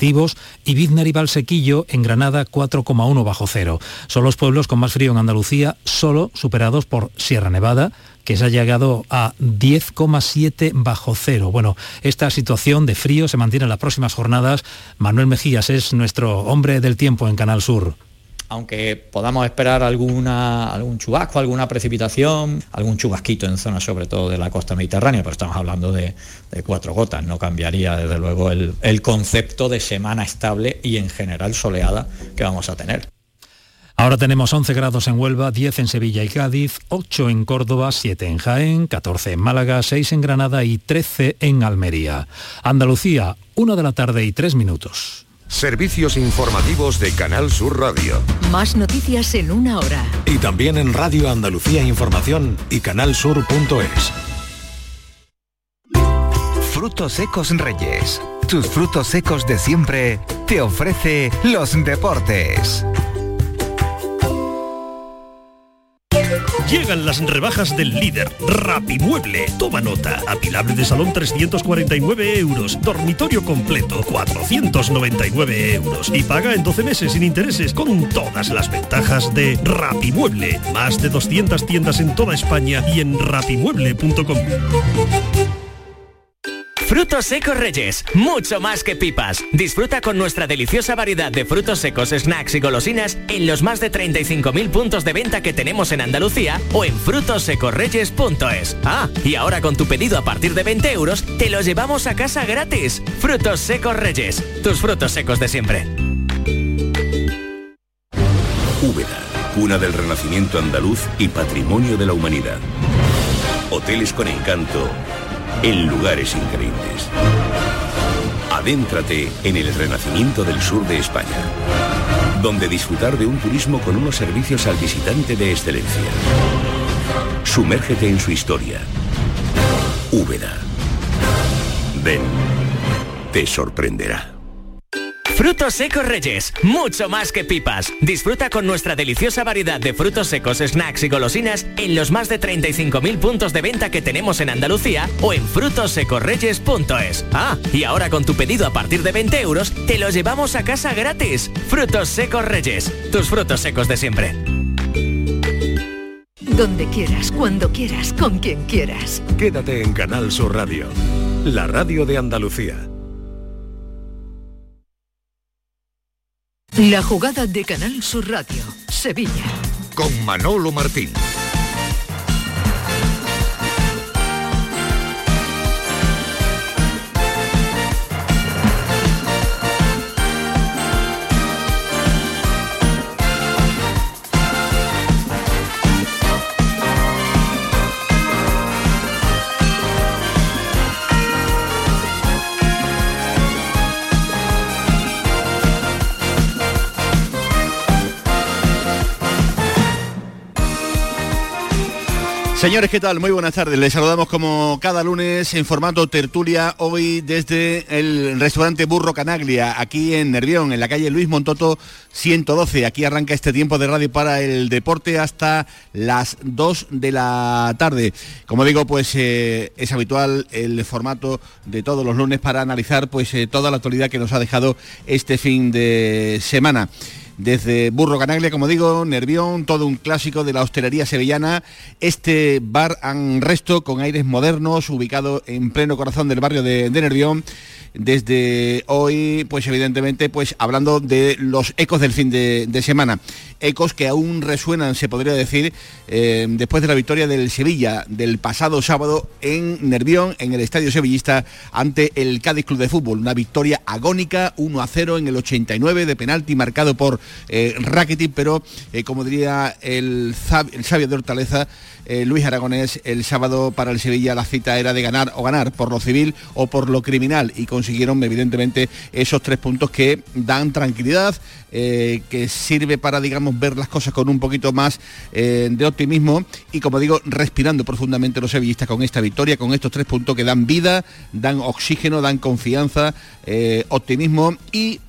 y Biznar y Valsequillo en Granada 4,1 bajo cero. Son los pueblos con más frío en Andalucía, solo superados por Sierra Nevada, que se ha llegado a 10,7 bajo cero. Bueno, esta situación de frío se mantiene en las próximas jornadas. Manuel Mejías es nuestro hombre del tiempo en Canal Sur aunque podamos esperar algún chubasco, alguna precipitación, algún chubasquito en zonas sobre todo de la costa mediterránea, pero estamos hablando de, cuatro gotas, no cambiaría desde luego el, el concepto de semana estable y en general soleada que vamos a tener. Ahora tenemos 11 grados en Huelva, 10 en Sevilla y Cádiz, 8 en Córdoba, 7 en Jaén, 14 en Málaga, 6 en Granada y 13 en Almería. Andalucía, 1 de la tarde y 3 minutos. Servicios informativos de Canal Sur Radio. Más noticias en una hora. Y también en Radio Andalucía Información y canalsur.es. Frutos secos Reyes. Tus frutos secos de siempre te ofrece los deportes. Llegan las rebajas del líder, Rapimueble. Toma nota. Apilable de salón 349 euros. Dormitorio completo 499 euros. Y paga en 12 meses sin intereses con todas las ventajas de Rapimueble. Más de 200 tiendas en toda España y en rapimueble.com. Frutos secos Reyes, mucho más que pipas. Disfruta con nuestra deliciosa variedad de frutos secos, snacks y golosinas en los más de 35.000 puntos de venta que tenemos en Andalucía o en frutosecorreyes.es. Ah, y ahora con tu pedido a partir de 20 euros, te los llevamos a casa gratis. Frutos secos Reyes, tus frutos secos de siempre. Úbeda, cuna del renacimiento andaluz y patrimonio de la humanidad. Hoteles con encanto en lugares increíbles. Adéntrate en el renacimiento del sur de España, donde disfrutar de un turismo con unos servicios al visitante de excelencia. Sumérgete en su historia. Úbeda. Ven, te sorprenderá. Frutos secos Reyes, mucho más que pipas. Disfruta con nuestra deliciosa variedad de frutos secos, snacks y golosinas en los más de 35.000 puntos de venta que tenemos en Andalucía o en frutosecorreyes.es. Ah, y ahora con tu pedido a partir de 20 euros, te los llevamos a casa gratis. Frutos secos Reyes, tus frutos secos de siempre. Donde quieras, cuando quieras, con quien quieras. Quédate en Canal Sur Radio, la radio de Andalucía. La jugada de Canal Sur Radio, Sevilla. Con Manolo Martín. Señores, ¿qué tal? Muy buenas tardes. Les saludamos como cada lunes en formato tertulia, hoy desde el restaurante Burro Canaglia, aquí en Nervión, en la calle Luis Montoto 112. Aquí arranca este tiempo de radio para el deporte hasta las 2 de la tarde. Como digo, pues eh, es habitual el formato de todos los lunes para analizar pues eh, toda la actualidad que nos ha dejado este fin de semana desde Burro Canaglia, como digo, Nervión, todo un clásico de la hostelería sevillana. Este bar and resto con aires modernos, ubicado en pleno corazón del barrio de, de Nervión desde hoy, pues evidentemente, pues hablando de los ecos del fin de, semana. Ecos que aún resuenan, se podría decir, eh, después de la victoria del Sevilla del pasado sábado en Nervión, en el Estadio Sevillista, ante el Cádiz Club de Fútbol. Una victoria agónica, 1 a 0 en el 89 de penalti marcado por eh, Rakitic, pero eh, como diría el, sabio de Hortaleza, eh, Luis Aragonés, el sábado para el Sevilla la cita era de ganar o ganar por lo civil o por lo criminal y consiguieron evidentemente esos tres puntos que dan tranquilidad, eh, que sirve para, digamos, ver las cosas con un poquito más de optimismo y, como digo, respirando profundamente los sevillistas con esta victoria, con estos tres puntos que dan vida, dan oxígeno, dan confianza, optimismo y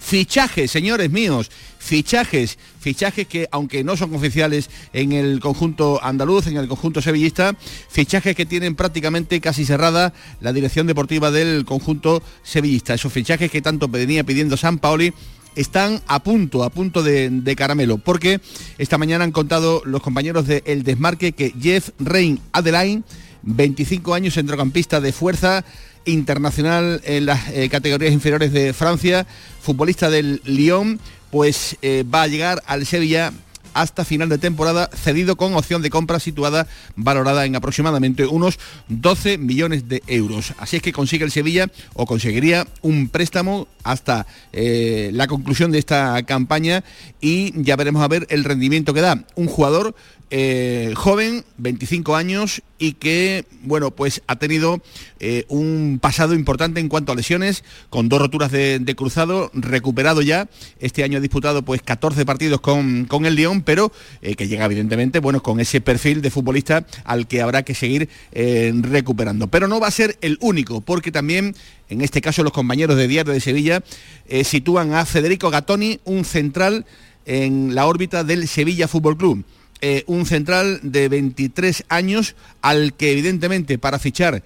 fichaje, señores míos, fichajes, fichajes que aunque no son oficiales en el conjunto andaluz, en el conjunto sevillista, fichajes que tienen prácticamente casi cerrada la dirección deportiva del conjunto sevillista. Esos fichajes que tanto venía pidiendo San Paoli están a punto, a punto de, caramelo, porque esta mañana han contado los compañeros de El Desmarque que Jeff Rain Adeline, 25 años, centrocampista de fuerza, internacional en las eh, categorías inferiores de Francia, futbolista del Lyon, pues eh, va a llegar al Sevilla hasta final de temporada, cedido con opción de compra situada valorada en aproximadamente unos 12 millones de euros. Así es que consigue el Sevilla o conseguiría un préstamo hasta eh, la conclusión de esta campaña y ya veremos a ver el rendimiento que da. Un jugador eh, joven, 25 años y que, bueno, pues ha tenido eh, un pasado importante en cuanto a lesiones, con dos roturas de, cruzado, recuperado ya. Este año ha disputado pues 14 partidos con, con el León, pero eh, que llega evidentemente, bueno, con ese perfil de futbolista al que habrá que seguir recuperando. Pero no va a ser el único, porque también, en este caso, los compañeros de Diario de Sevilla sitúan a Federico Gatoni, un central en la órbita del Sevilla Fútbol Club. Eh, un central de 23 años al que evidentemente para fichar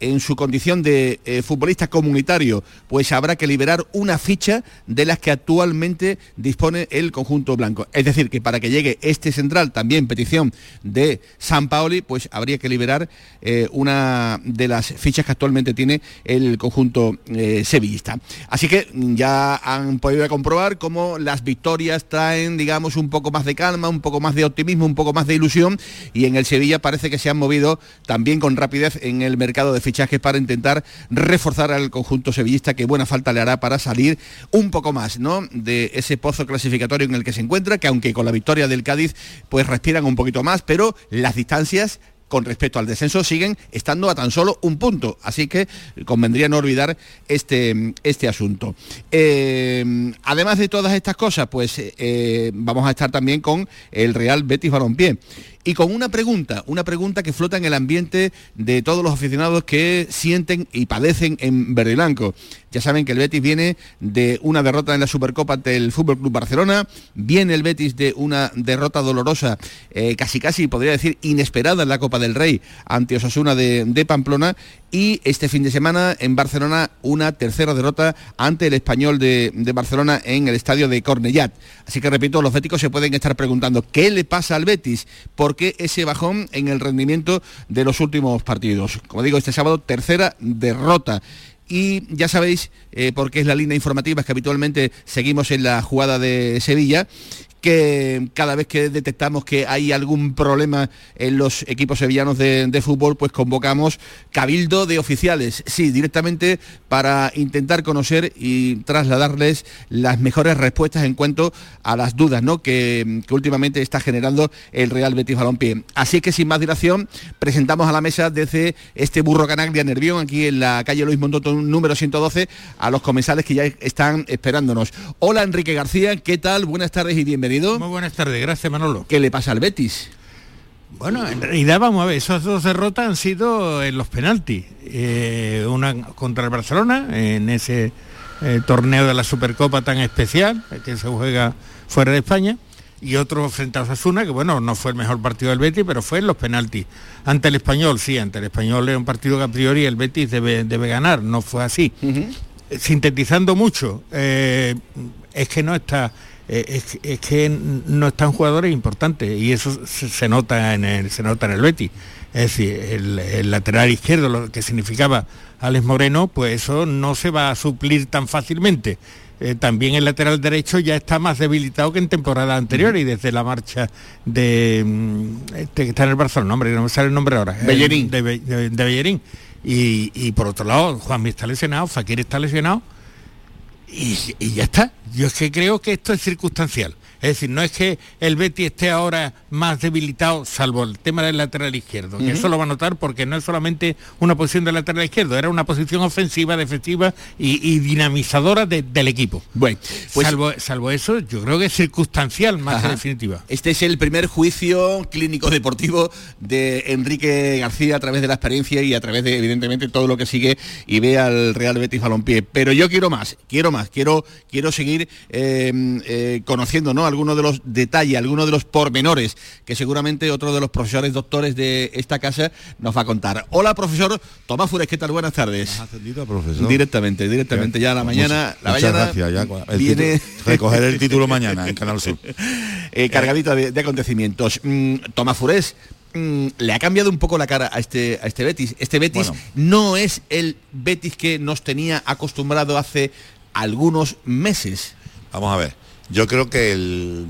en su condición de eh, futbolista comunitario, pues habrá que liberar una ficha de las que actualmente dispone el conjunto blanco. Es decir, que para que llegue este central, también petición de San Paoli, pues habría que liberar eh, una de las fichas que actualmente tiene el conjunto eh, sevillista. Así que ya han podido comprobar cómo las victorias traen, digamos, un poco más de calma, un poco más de optimismo, un poco más de ilusión, y en el Sevilla parece que se han movido también con rapidez en el mercado de fichajes para intentar reforzar al conjunto sevillista que buena falta le hará para salir un poco más ¿no? de ese pozo clasificatorio en el que se encuentra, que aunque con la victoria del Cádiz pues respiran un poquito más, pero las distancias con respecto al descenso siguen estando a tan solo un punto. Así que convendría no olvidar este, este asunto. Eh, además de todas estas cosas, pues eh, vamos a estar también con el Real Betis Balompié y con una pregunta, una pregunta que flota en el ambiente de todos los aficionados que sienten y padecen en verde blanco. Ya saben que el Betis viene de una derrota en la Supercopa ante el Fútbol Club Barcelona, viene el Betis de una derrota dolorosa, eh, casi casi podría decir inesperada en la Copa del Rey ante Osasuna de, de Pamplona y este fin de semana en Barcelona una tercera derrota ante el español de, Barcelona en el estadio de Cornellat. Así que repito, los béticos se pueden estar preguntando qué le pasa al Betis, por qué ese bajón en el rendimiento de los últimos partidos. Como digo, este sábado tercera derrota y ya sabéis, eh, porque es la línea informativa que habitualmente seguimos en la jugada de Sevilla, que cada vez que detectamos que hay algún problema en los equipos sevillanos de, fútbol, pues convocamos cabildo de oficiales, sí, directamente para intentar conocer y trasladarles las mejores respuestas en cuanto a las dudas ¿no? que, últimamente está generando el Real Betis Balompié. Así que sin más dilación, presentamos a la mesa desde este burro canaglia Nervión, aquí en la calle Luis Montoto número 112, a los comensales que ya están esperándonos. Hola Enrique García, ¿qué tal? Buenas tardes y Muy buenas tardes, gracias Manolo. ¿Qué le pasa al Betis? Bueno, en realidad vamos a ver, esas dos derrotas han sido en los penaltis. Eh, una contra el Barcelona, en ese eh, torneo de la Supercopa tan especial, que se juega fuera de España, y otro frente a Osasuna, que bueno, no fue el mejor partido del Betis, pero fue en los penaltis. Ante el Español, sí, ante el Español es un partido que a priori el Betis debe, ganar, no fue así. Sintetizando mucho, eh, es que no está eh, es, que no están jugadores importantes y eso se, nota en el, se nota en el Betis. Es decir, el, lateral izquierdo, lo que significaba Alex Moreno, pues eso no se va a suplir tan fácilmente. Eh, también el lateral derecho ya está más debilitado que en temporada anterior y desde la marcha de mm, este que está en el Barcelona, nombre, no me sale el nombre ahora. Bellerín. De, Bellerín. Y, y, por otro lado, Juanmi está lesionado, Fakir está lesionado y, ya está. Yo es que creo que esto es circunstancial. Es decir, no es que el Betty esté ahora más debilitado, salvo el tema del lateral izquierdo, que eso lo va a notar porque no es solamente una posición del lateral izquierdo, era una posición ofensiva, defensiva y, dinamizadora del equipo. Bueno, pues, salvo, salvo eso, yo creo que es circunstancial más que definitiva. Este es el primer juicio clínico deportivo de Enrique García a través de la experiencia y a través de, evidentemente, todo lo que sigue y ve al Real Betis Balompié. Pero yo quiero más, quiero más, quiero, quiero seguir eh, eh, conociendo ¿no? Algunos de los detalles, algunos de los pormenores que seguramente otro de los profesores doctores de esta casa nos va a contar. Hola, profesor Tomás Fures, ¿qué tal? Buenas tardes. profesor? Directamente, directamente ya la mañana. la muchas gracias, ya viene... recoger el título mañana en Canal Sur. Eh, cargadito de, acontecimientos. Mm, Tomás Fures, mm, le ha cambiado un poco la cara a este, a este Betis. Este Betis no es el Betis que nos tenía acostumbrado hace algunos meses. Vamos a ver. Yo creo que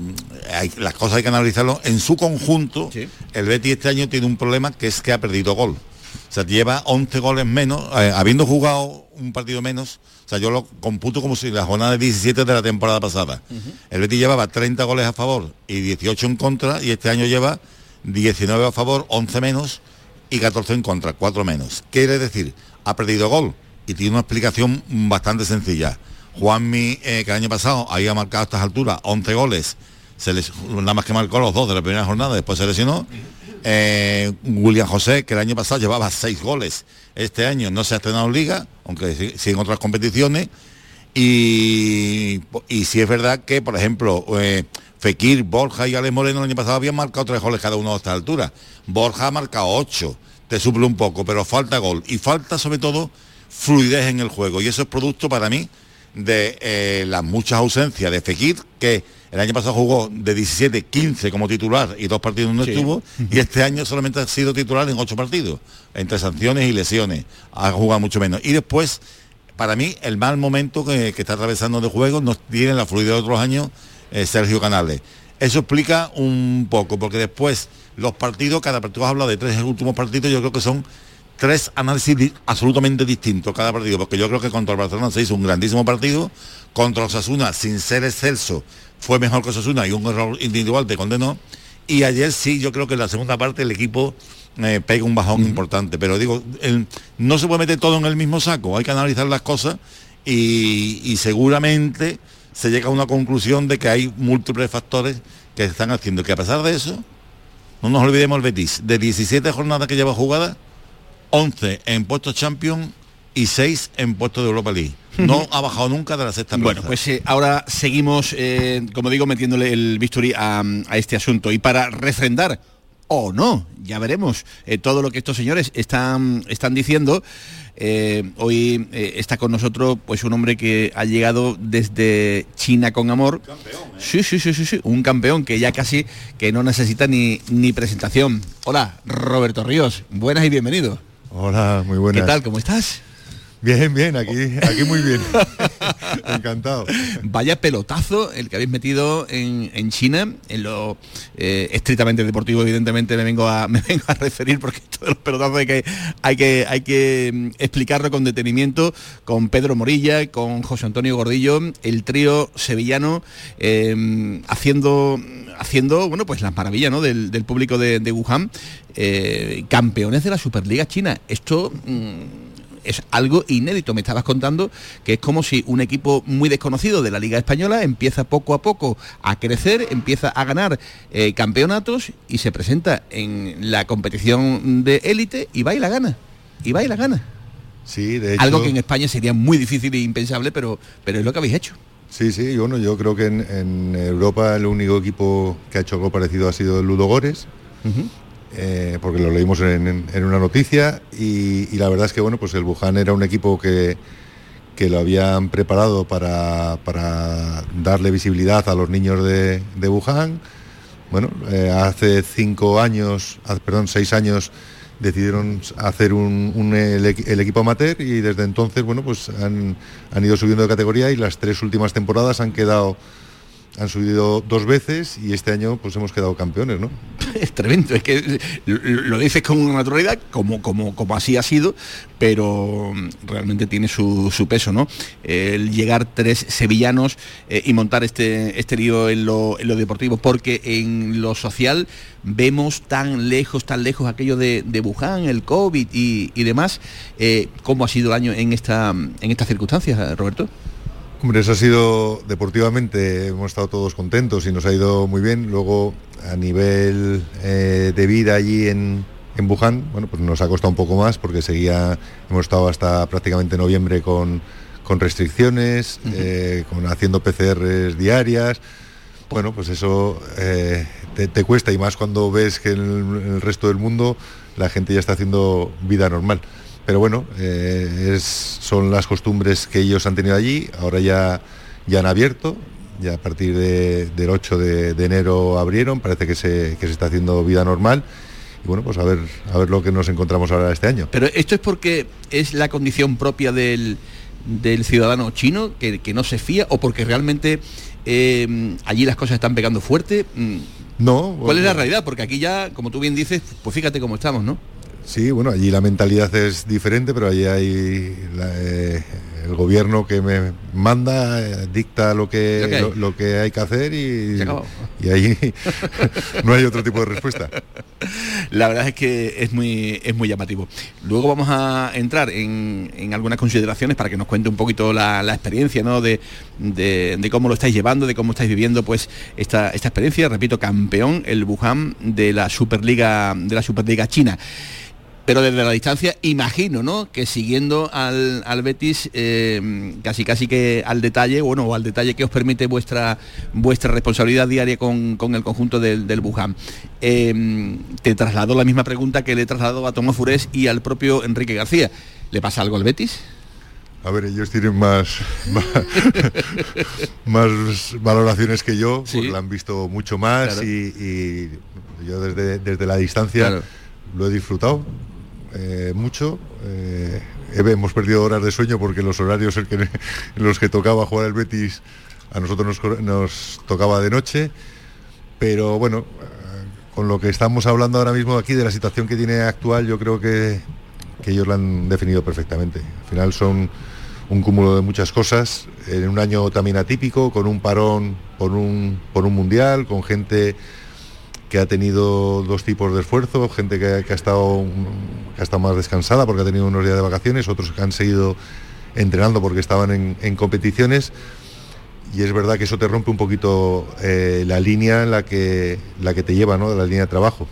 las cosas hay que analizarlo en su conjunto. El Betis este año tiene un problema que es que ha perdido gol. O sea, lleva 11 goles menos, eh, habiendo jugado un partido menos. O sea, yo lo computo como si la jornada de 17 de la temporada pasada. El Betis llevaba 30 goles a favor y 18 en contra y este año lleva 19 a favor, 11 menos y 14 en contra, 4 menos. Quiere decir, ha perdido gol y tiene una explicación bastante sencilla Juanmi, eh, que el año pasado había marcado a estas alturas 11 goles, nada más que marcó los dos de la primera jornada, después se lesionó. Eh, William José, que el año pasado llevaba 6 goles, este año no se ha estrenado en liga, aunque sí, en otras competiciones. Y, y sí es verdad que, por ejemplo, eh, Fekir, Borja y Alex Moreno el año pasado habían marcado tres goles cada uno a esta altura. Borja ha marcado 8, te suple un poco, pero falta gol. Y falta sobre todo fluidez en el juego. Y eso es producto para mí de eh, las muchas ausencias de Fekir, que el año pasado jugó de 17, 15 como titular y dos partidos no estuvo, y este año solamente ha sido titular en ocho partidos, entre sanciones y lesiones, ha jugado mucho menos. Y después, para mí, el mal momento que, está atravesando de juego no tiene la fluidez de otros años eh, Sergio Canales. Eso explica un poco, porque después los partidos, cada partido habla de tres últimos partidos, yo creo que son tres análisis absolutamente distintos cada partido, porque yo creo que contra el Barcelona se hizo un grandísimo partido, contra Osasuna, sin ser excelso, fue mejor que Osasuna y un error individual te condenó, y ayer sí, yo creo que en la segunda parte el equipo eh, pega un bajón importante, pero digo, no se puede meter todo en el mismo saco, hay que analizar las cosas y, seguramente se llega a una conclusión de que hay múltiples factores que están haciendo que a pesar de eso, no nos olvidemos el Betis, de 17 jornadas que lleva jugada, 11 en puestos Champions y 6 en puestos de Europa League. No ha bajado nunca de la sexta Bueno, pues eh, ahora seguimos, eh, como digo, metiéndole el bisturí a, este asunto. Y para refrendar o no, ya veremos eh, todo lo que estos señores están, están diciendo. hoy está con nosotros pues un hombre que ha llegado desde China con amor. sí, sí, sí, sí, sí, un campeón que ya casi que no necesita ni, ni presentación. Hola, Roberto Ríos, buenas y bienvenido. Hola, muy buenas. ¿Qué tal? ¿Cómo estás? Bien, bien, aquí, aquí muy bien. Encantado. Vaya pelotazo el que habéis metido en, China, en lo eh, estrictamente deportivo, evidentemente me vengo a, me vengo a referir porque todos los pelotazos hay que, hay que, hay que mm, explicarlo con detenimiento, con Pedro Morilla, con José Antonio Gordillo, el trío sevillano, em, haciendo haciendo bueno pues las maravillas ¿no? del, público de, Wuhan, eh, campeones de la Superliga China. Esto mm, es algo inédito. Me estabas contando que es como si un equipo muy desconocido de la Liga Española empieza poco a poco a crecer, empieza a ganar eh, campeonatos y se presenta en la competición de élite y va y la gana. Y va y la gana. Sí, de Algo que en España sería muy difícil e impensable, pero, pero es lo que habéis hecho. Sí, sí, bueno, yo creo que en, Europa el único equipo que ha hecho algo parecido ha sido el Ludogores. Eh, porque lo leímos en, una noticia y, la verdad es que bueno, pues el Wuhan era un equipo que, que lo habían preparado para, darle visibilidad a los niños de, Wuhan. Bueno, eh, hace cinco años, perdón, seis años decidieron hacer un, el, equipo amateur y desde entonces, bueno, pues han, han ido subiendo de categoría y las tres últimas temporadas han quedado han subido dos veces y este año pues hemos quedado campeones, ¿no? Es tremendo, es que lo dices con una naturalidad, como, como, como así ha sido, pero realmente tiene su, peso, ¿no? El llegar tres sevillanos eh, y montar este, este lío en lo, en lo, deportivo, porque en lo social vemos tan lejos, tan lejos aquello de, de Wuhan, el COVID y, demás. Eh, ¿Cómo ha sido el año en, esta, en estas circunstancias, Roberto? Hombre, eso ha sido deportivamente, hemos estado todos contentos y nos ha ido muy bien. Luego, a nivel eh, de vida allí en, en Wuhan, bueno, pues nos ha costado un poco más porque seguía, hemos estado hasta prácticamente noviembre con, restricciones, eh, con haciendo PCRs diarias. Bueno, pues eso eh, te, cuesta y más cuando ves que en el resto del mundo la gente ya está haciendo vida normal pero bueno, eh, son las costumbres que ellos han tenido allí, ahora ya, ya han abierto, ya a partir del 8 de, enero abrieron, parece que se, que se está haciendo vida normal y bueno, pues a ver, a ver lo que nos encontramos ahora este año. Pero esto es porque es la condición propia del, ciudadano chino que, no se fía o porque realmente eh, allí las cosas están pegando fuerte. Mm. No. ¿Cuál es la realidad? Porque aquí ya, como tú bien dices, pues fíjate cómo estamos, ¿no? Sí, bueno, allí la mentalidad es diferente, pero allí hay eh, el gobierno que me manda, eh, dicta lo que, lo, que hay que hacer y, y ahí no hay otro tipo de respuesta. La verdad es que es muy, es muy llamativo. Luego vamos a entrar en, algunas consideraciones para que nos cuente un poquito la, experiencia ¿no? de, de, cómo lo estáis llevando, de cómo estáis viviendo pues esta, esta experiencia. Repito, campeón el Wuhan de la Superliga, de la Superliga China pero desde la distancia imagino, ¿no? Que siguiendo al, Betis eh, casi casi que al detalle, bueno, o al detalle que os permite vuestra vuestra responsabilidad diaria con, el conjunto del, del Wuhan. Eh, te traslado la misma pregunta que le he trasladado a Tomás Furés y al propio Enrique García. ¿Le pasa algo al Betis? A ver, ellos tienen más, más, valoraciones que yo, porque la han visto mucho más y, yo desde, desde la distancia lo he disfrutado eh, mucho. Eh, hemos perdido horas de sueño porque los horarios en, los que tocaba jugar el Betis a nosotros nos, tocaba de noche. Pero bueno, eh, con lo que estamos hablando ahora mismo aquí de la situación que tiene actual, yo creo que, ellos la han definido perfectamente. Al final son un cúmulo de muchas cosas, en un año también atípico, con un parón por un, por un mundial, con gente que ha tenido dos tipos de esfuerzo, gente que, ha estado, que ha estado más descansada porque ha tenido unos días de vacaciones, otros que han seguido entrenando porque estaban en, competiciones y es verdad que eso te rompe un poquito eh, la línea en la que, la que te lleva, ¿no? de la línea de trabajo.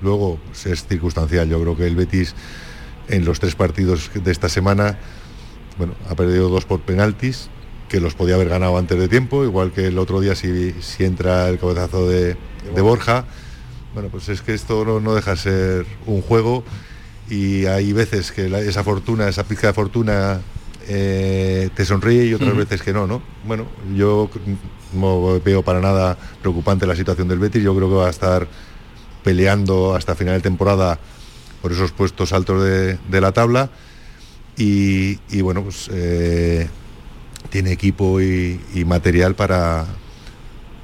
Luego pues, es circunstancial, yo creo que el Betis en los tres partidos de esta semana bueno, ha perdido dos por penaltis, que los podía haber ganado antes de tiempo, igual que el otro día si, si entra el cabezazo de, de Borja. Bueno, pues es que esto no, deja de ser un juego y hay veces que esa fortuna, esa pizca de fortuna eh, te sonríe y otras veces que no, ¿no? Bueno, yo no veo para nada preocupante la situación del Betis, yo creo que va a estar peleando hasta final de temporada por esos puestos altos de, la tabla y, bueno, pues eh, tiene equipo y material para,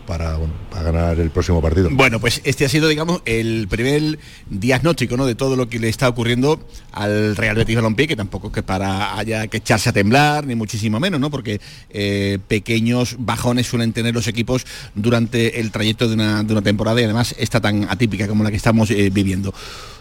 para, para ganar el próximo partido. Bueno, pues este ha sido, digamos, el primer diagnóstico ¿no? de todo lo que le está ocurriendo al Real Betis Balompié, que tampoco es que para haya que echarse a temblar, ni muchísimo menos, ¿no? Porque eh, pequeños bajones suelen tener los equipos durante el trayecto de una, de una temporada y además está tan atípica como la que estamos eh, viviendo.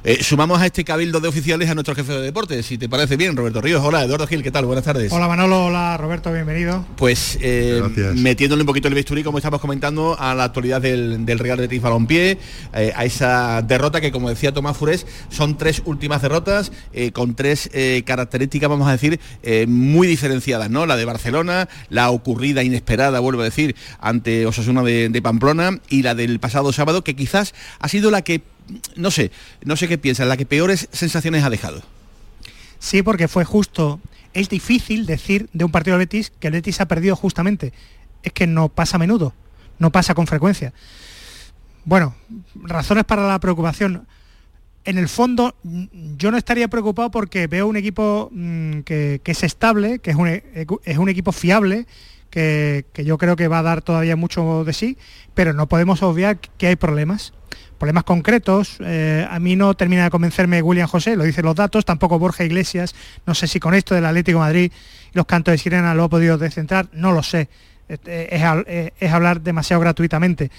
Eh, sumamos a este cabildo de oficiales a nuestro jefe de deportes, si te parece bien, Roberto Ríos. Hola, Eduardo Gil, ¿qué tal? Buenas tardes. Hola Manolo, hola Roberto, bienvenido. Pues eh, metiéndole un poquito el bisturí, como estamos comentando, a la actualidad del, Real Betis Balompié, eh, a esa derrota que, como decía Tomás Furés, son tres últimas derrotas con tres características, vamos a decir, muy diferenciadas, ¿no? La de Barcelona, la ocurrida inesperada, vuelvo a decir, ante Osasuna de Pamplona y la del pasado sábado, que quizás ha sido la que no sé, no sé qué piensas, la que peores sensaciones ha dejado. Sí, porque fue justo. Es difícil decir de un partido del Betis que el Betis ha perdido justamente. Es que no pasa a menudo, no pasa con frecuencia. Bueno, razones para la preocupación. En el fondo, yo no estaría preocupado porque veo un equipo mm, que, es estable, que es un, un equipo fiable, que, yo creo que va a dar todavía mucho de sí, pero no podemos obviar que hay problemas problemas concretos. Eh, a mí no termina de convencerme William José, lo dicen los datos, tampoco Borja Iglesias. No sé si con esto del Atlético de Madrid los cantos de sirena lo ha podido descentrar, no lo sé. Es, es- es hablar demasiado gratuitamente.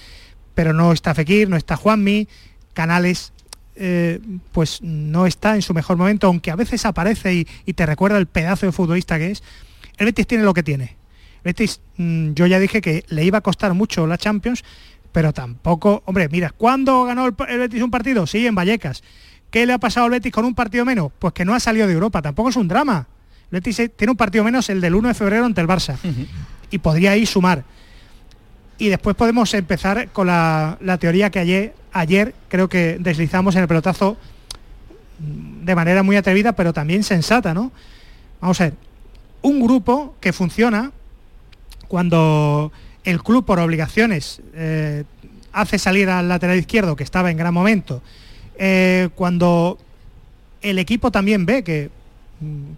Pero no está Fekir, no está Juanmi, Canales eh, pues no está en su mejor momento, aunque a veces aparece y, te recuerda el pedazo de futbolista que es. El Betis tiene lo que tiene. El Betis, mm, yo ya dije que le iba a costar mucho la Champions, pero tampoco, hombre, mira, ¿cuándo ganó el, Betis un partido? Sí, en Vallecas. ¿Qué le ha pasado al Betis con un partido menos? Pues que no ha salido de Europa, tampoco es un drama. Betis eh, tiene un partido menos el del 1 de febrero ante el Barça y podría ahí sumar. Y después podemos empezar con la, teoría que ayer, ayer creo que deslizamos en el pelotazo de manera muy atrevida, pero también sensata, ¿no? Vamos a ver, un grupo que funciona cuando el club por obligaciones eh, hace salir al lateral izquierdo que estaba en gran momento, eh, cuando el equipo también ve que,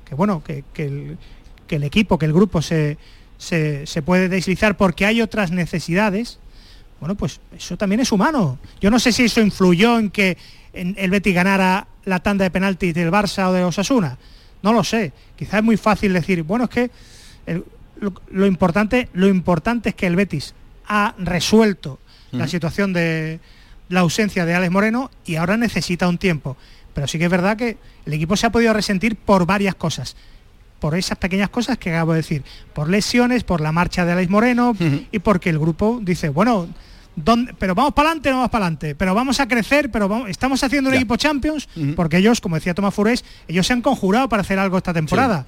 que bueno, que, que el, que el equipo, que el grupo se, se, se puede deslizar porque hay otras necesidades, bueno, pues eso también es humano. Yo no sé si eso influyó en que el Betis ganara la tanda de penaltis del Barça o de Osasuna. No lo sé. Quizás es muy fácil decir, bueno, es que el- lo, lo importante, lo importante es que el Betis ha resuelto la situación de la ausencia de Alex Moreno y ahora necesita un tiempo. Pero sí que es verdad que el equipo se ha podido resentir por varias cosas. Por esas pequeñas cosas que acabo de decir. Por lesiones, por la marcha de Alex Moreno y porque el grupo dice, bueno, ¿dónde- pero vamos para adelante, no vamos para adelante, pero vamos a crecer, pero vamos, estamos haciendo un equipo Champions, porque ellos, como decía Tomás Furés, ellos se han conjurado para hacer algo esta temporada.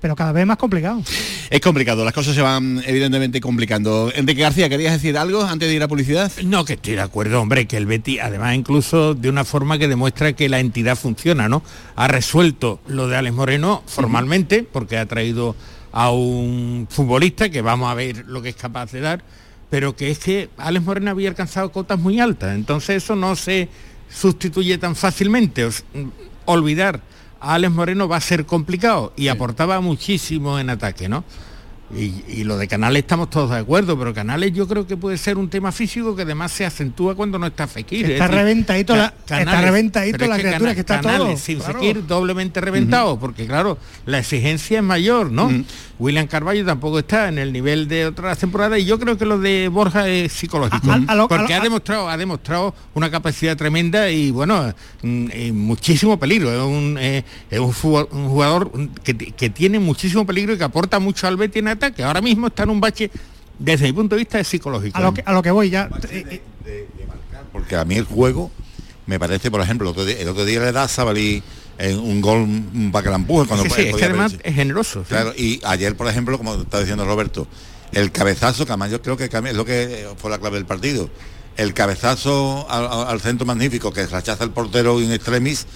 Pero cada vez más complicado. Es complicado, las cosas se van evidentemente complicando. Enrique García, ¿querías decir algo antes de ir a publicidad? No, que estoy de acuerdo, hombre, que el Betis, además incluso de una forma que demuestra que la entidad funciona, ¿no? Ha resuelto lo de Alex Moreno formalmente, porque ha traído a un futbolista que vamos a ver lo que es capaz de dar, pero que es que Alex Moreno había alcanzado cotas muy altas, entonces eso no se sustituye tan fácilmente. Os- olvidar a Alex Moreno va a ser complicado y aportaba muchísimo en ataque, ¿no? Y, y lo de Canales estamos todos de acuerdo, pero Canales yo creo que puede ser un tema físico que además se acentúa cuando no está Fekir. Está Es reventadito la- Ca- está reventadito pero es la que criatura, que está Canales todo, sin claro. Fekir doblemente reventado, porque claro, la exigencia es mayor, ¿no? William Carballo tampoco está en el nivel de otras temporadas y yo creo que lo de Borja es psicológico, A- a- a lo- porque lo- ha demostrado ha demostrado una capacidad tremenda y bueno, mm, eh, muchísimo peligro, es un, eh, es un jugador que, que tiene muchísimo peligro y que aporta mucho al Betis en ataque. Ahora mismo está en un bache desde mi punto de vista es psicológico. A lo que, a lo que voy ya. eh, Porque a mí el juego me parece, por ejemplo, el otro día, el otro día le da a Sabalí en un gol para que la empuje cuando Sí, sí, es que además es generoso. sí. Claro, y ayer, por ejemplo, como está diciendo Roberto, el cabezazo, que además yo creo que es lo que fue la clave del partido. El cabezazo al centro magnífico que rechaza el portero in extremis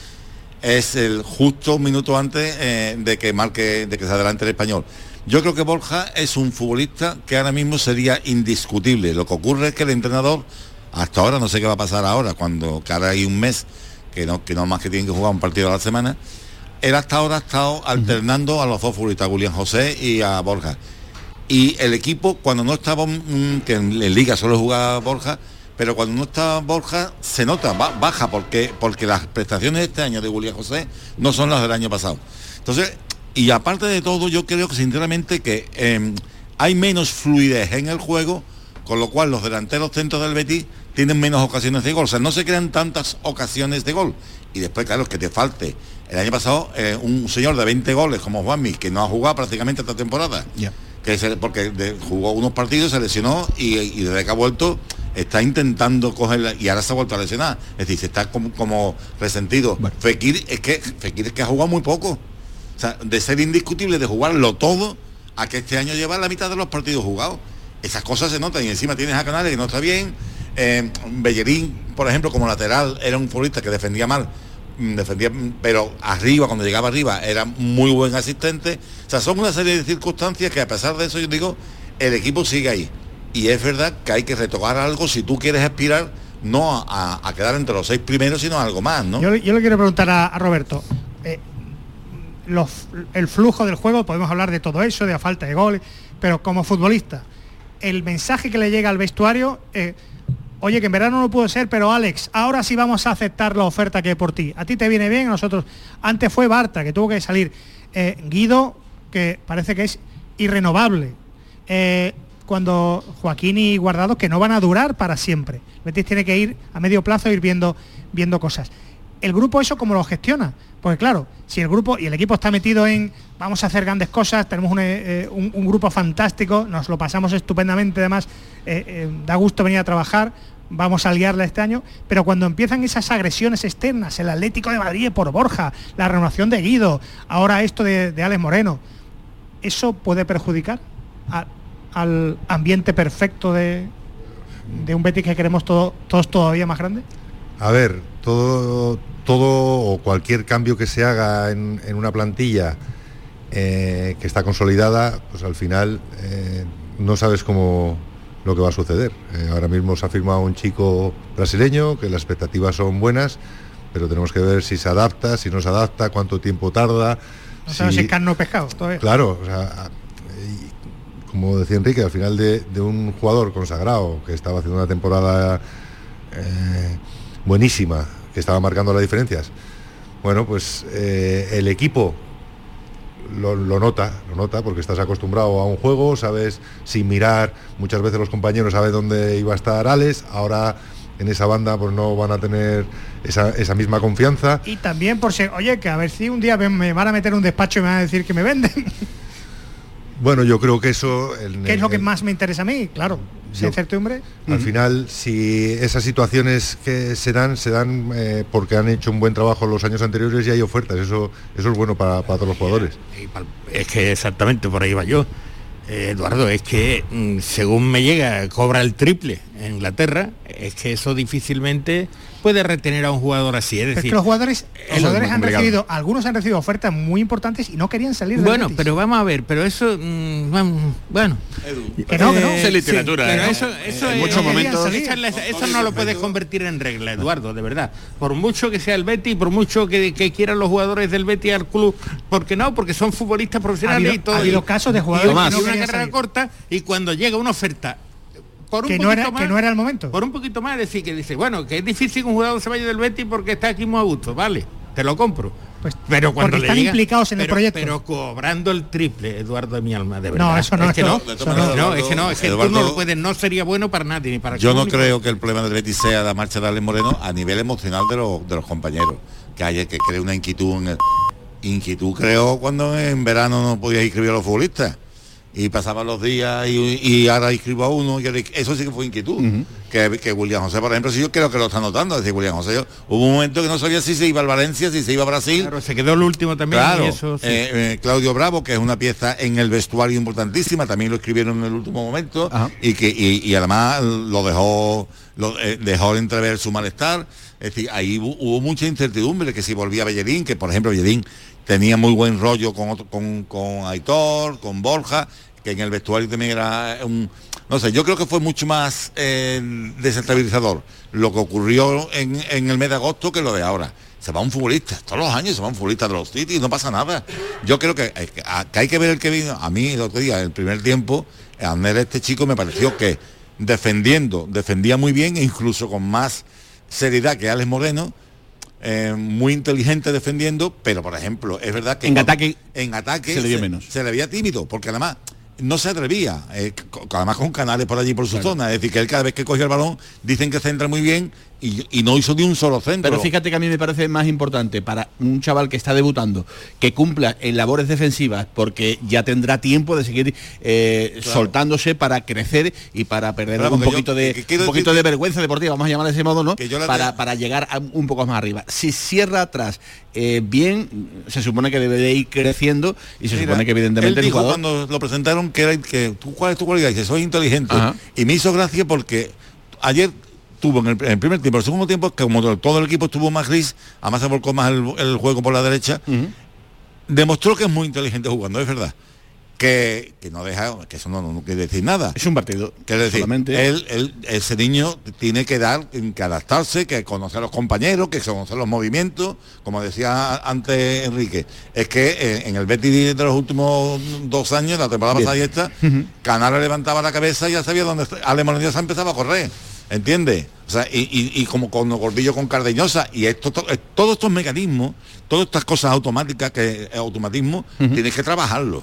es el justo un minuto antes eh, de que marque, de que se adelante el español. Yo creo que Borja es un futbolista que ahora mismo sería indiscutible. Lo que ocurre es que el entrenador, hasta ahora, no sé qué va a pasar ahora, cuando cada hay un mes, que no, que no más que tienen que jugar un partido a la semana, él hasta ahora ha estado alternando a los dos futbolistas, a William José y a Borja. Y el equipo, cuando no estaba, que en, en Liga solo jugaba Borja, pero cuando no estaba Borja, se nota, ba- baja, porque, porque las prestaciones de este año de William José no son las del año pasado. Entonces, y aparte de todo, yo creo que sinceramente que eh, hay menos fluidez en el juego, con lo cual los delanteros centros del Betis tienen menos ocasiones de gol. O sea, no se crean tantas ocasiones de gol. Y después, claro, que te falte. El año pasado, eh, un señor de 20 goles como Juanmi, que no ha jugado prácticamente esta temporada, que se- porque de- jugó unos partidos, se lesionó y, y desde que ha vuelto está intentando coger y ahora se ha vuelto a lesionar. Es decir, se está como, como resentido. Fekir es que Fekir es que ha jugado muy poco. O sea, de ser indiscutible, de jugarlo todo, a que este año lleva la mitad de los partidos jugados. Esas cosas se notan y encima tienes a Canales que no está bien. Eh, Bellerín, por ejemplo, como lateral, era un futbolista que defendía mal, mm, defendía, mm, pero arriba, cuando llegaba arriba, era muy buen asistente. O sea, son una serie de circunstancias que a pesar de eso, yo digo, el equipo sigue ahí. Y es verdad que hay que retocar algo si tú quieres aspirar no a, quedar entre los seis primeros, sino a algo más, ¿no? Yo, le- quiero preguntar a, a Roberto. eh, el flujo del juego, podemos hablar de todo eso, de la falta de goles, pero como futbolista, el mensaje que le llega al vestuario, eh, oye, que en verano no pudo ser, pero Alex, ahora sí vamos a aceptar la oferta que hay por ti. A ti te viene bien, a nosotros. Antes fue Bartra, que tuvo que salir. Eh, Guido, que parece que es irrenovable. Eh, cuando Joaquín y Guardado, que no van a durar para siempre. Betis tiene que ir a medio plazo, ir viendo, viendo cosas. El grupo eso cómo lo gestiona. Porque claro, si el grupo y el equipo está metido en vamos a hacer grandes cosas, tenemos un, eh, un- grupo fantástico, nos lo pasamos estupendamente, además eh, eh, da gusto venir a trabajar, vamos a liarla este año, pero cuando empiezan esas agresiones externas, el Atlético de Madrid por Borja, la renovación de Guido, ahora esto de, de Alex Moreno, ¿eso puede perjudicar al ambiente perfecto de, de un Betis que queremos todo- todos todavía más grande? A ver, todo, todo o cualquier cambio que se haga en, en una plantilla eh, que está consolidada, pues al final eh, no sabes cómo lo que va a suceder. Eh, ahora mismo se ha firmado un chico brasileño, que las expectativas son buenas, pero tenemos que ver si se adapta, si no se adapta, cuánto tiempo tarda. No sabemos si- carne o pescado todavía. Claro, o sea, como decía Enrique, al final de, de un jugador consagrado que estaba haciendo una temporada buenísima, que estaba marcando las diferencias, bueno, pues eh, el equipo lo, nota, lo nota, porque estás acostumbrado a un juego, sabes sin mirar, muchas veces los compañeros saben dónde iba a estar Alex, ahora en esa banda pues no van a tener esa, esa misma confianza. Y también por si, oye, que a ver si un día me, van a meter un despacho y me van a decir que me venden. Bueno, yo creo que eso... el- ¿Qué es lo que el- más me interesa a mí? Claro, si Yo- hay incertidumbre. Al final, si esas situaciones que se dan, se dan eh, porque han hecho un buen trabajo los años anteriores y hay ofertas. Eso, eso es bueno para, para todos los jugadores. Es que exactamente por ahí va yo. Eh, Eduardo, es que mm, según me llega, cobra el triple en Inglaterra, es que eso difícilmente puede retener a un jugador así. Es Pero es decir, que los jugadores, los es jugadores han recibido, algunos han recibido ofertas muy importantes y no querían salir del Bueno, Betis. pero vamos a ver, pero eso, mm, bueno. Que no, que no. Eh, Esa es literatura, pero ¿eh? eso, eso, En es- muchos momentos- eso no lo puedes convertir en regla, Eduardo, de verdad. Por mucho que sea el Betis, por mucho que, que quieran los jugadores del Betis al club, porque no, porque son futbolistas profesionales Ha habido- y todo. ha habido y- casos de jugadores y que no una carrera salir. corta y cuando llega una oferta por un Que no era- más, que no era el momento. Por un poquito más decir que dice, bueno, que es difícil que un jugador se vaya del Betis porque está aquí muy a gusto, vale, te lo compro. pero cuando porque le están implicados en el proyecto. Pero cobrando el triple, Eduardo de mi alma, de No, verdad. eso no, es que no, eso no. no, es que no, es que tú no Eduardo- lo puedes, no sería bueno para nadie ni para Yo no creo que el problema del Betis sea la marcha de Alex Moreno a nivel emocional de los, de los compañeros, que haya que cree una inquietud en el, inquietud creo cuando en verano no podías inscribir a los futbolistas y pasaban los días y, y ahora inscribo a uno y eso sí que fue inquietud que, que William José por ejemplo sí yo creo que lo está notando decir William José yo- hubo un momento que no sabía si se iba al Valencia si se iba a Brasil Claro, se quedó el último también Claro, y eso sí. eh, eh, Claudio Bravo, que es una pieza en el vestuario importantísima, también lo escribieron en el último momento y que y, y además lo dejó lo, eh, dejó entrever su malestar. Es decir, ahí hu- hubo mucha incertidumbre que si volvía Bellerín, que por ejemplo Bellerín tenía muy buen rollo con, con, con Aitor, con Borja, que en el vestuario también era un... No sé, yo creo que fue mucho más eh, desestabilizador lo que ocurrió en, el mes de agosto que lo de ahora. Se va un futbolista, todos los años se va un futbolista de los sitios y no pasa nada. Yo creo que, hay que- hay que ver el que vino. A mí el otro día, el primer tiempo, Ander este chico me pareció que defendiendo, defendía muy bien e incluso con más seriedad que Alex Moreno, eh, muy inteligente defendiendo, pero por ejemplo, es verdad que En cuando- ataque en ataque se le vio menos. se le veía tímido, porque además no se atrevía, eh, además con canales por allí por su zona, es decir, que él cada vez que coge el balón dicen que centra muy bien y, y no hizo ni un solo centro. Pero fíjate que a mí me parece más importante para un chaval que está debutando que cumpla en labores defensivas porque ya tendrá tiempo de seguir eh, Claro. soltándose para crecer y para perder Claro, un yo- poquito de un poquito vergüenza deportiva, vamos a llamar de ese modo, ¿no? Para, llegar a un poco más arriba. Si cierra atrás eh, bien, se supone que debe de ir creciendo y se Mira, supone que evidentemente él el jugador cuando lo presentaron que era que tú cuál es tu cualidad y dice soy inteligente Ajá. y me hizo gracia porque ayer tuvo en el, en el primer tiempo el segundo tiempo que como todo el equipo estuvo más gris además se volcó más el, el juego por la derecha demostró que es muy inteligente jugando es verdad que, que no deja, que eso no, no quiere decir nada. Es un partido. Quiere decir, solamente. él, él- ese niño tiene que dar, que adaptarse, que conocer a los compañeros, que conocer los movimientos, como decía antes Enrique. Es que eh, en el Betis de los últimos dos años, la temporada Bien. pasada y esta, Canales levantaba la cabeza y ya sabía dónde. Ale Moreno empezaba a correr. ¿Entiendes? O sea, y, y- y como con Gordillo con Cardeñosa, y esto, to- eh, todos estos mecanismos, todas estas cosas automáticas, que eh, automatismo, tienes que trabajarlo.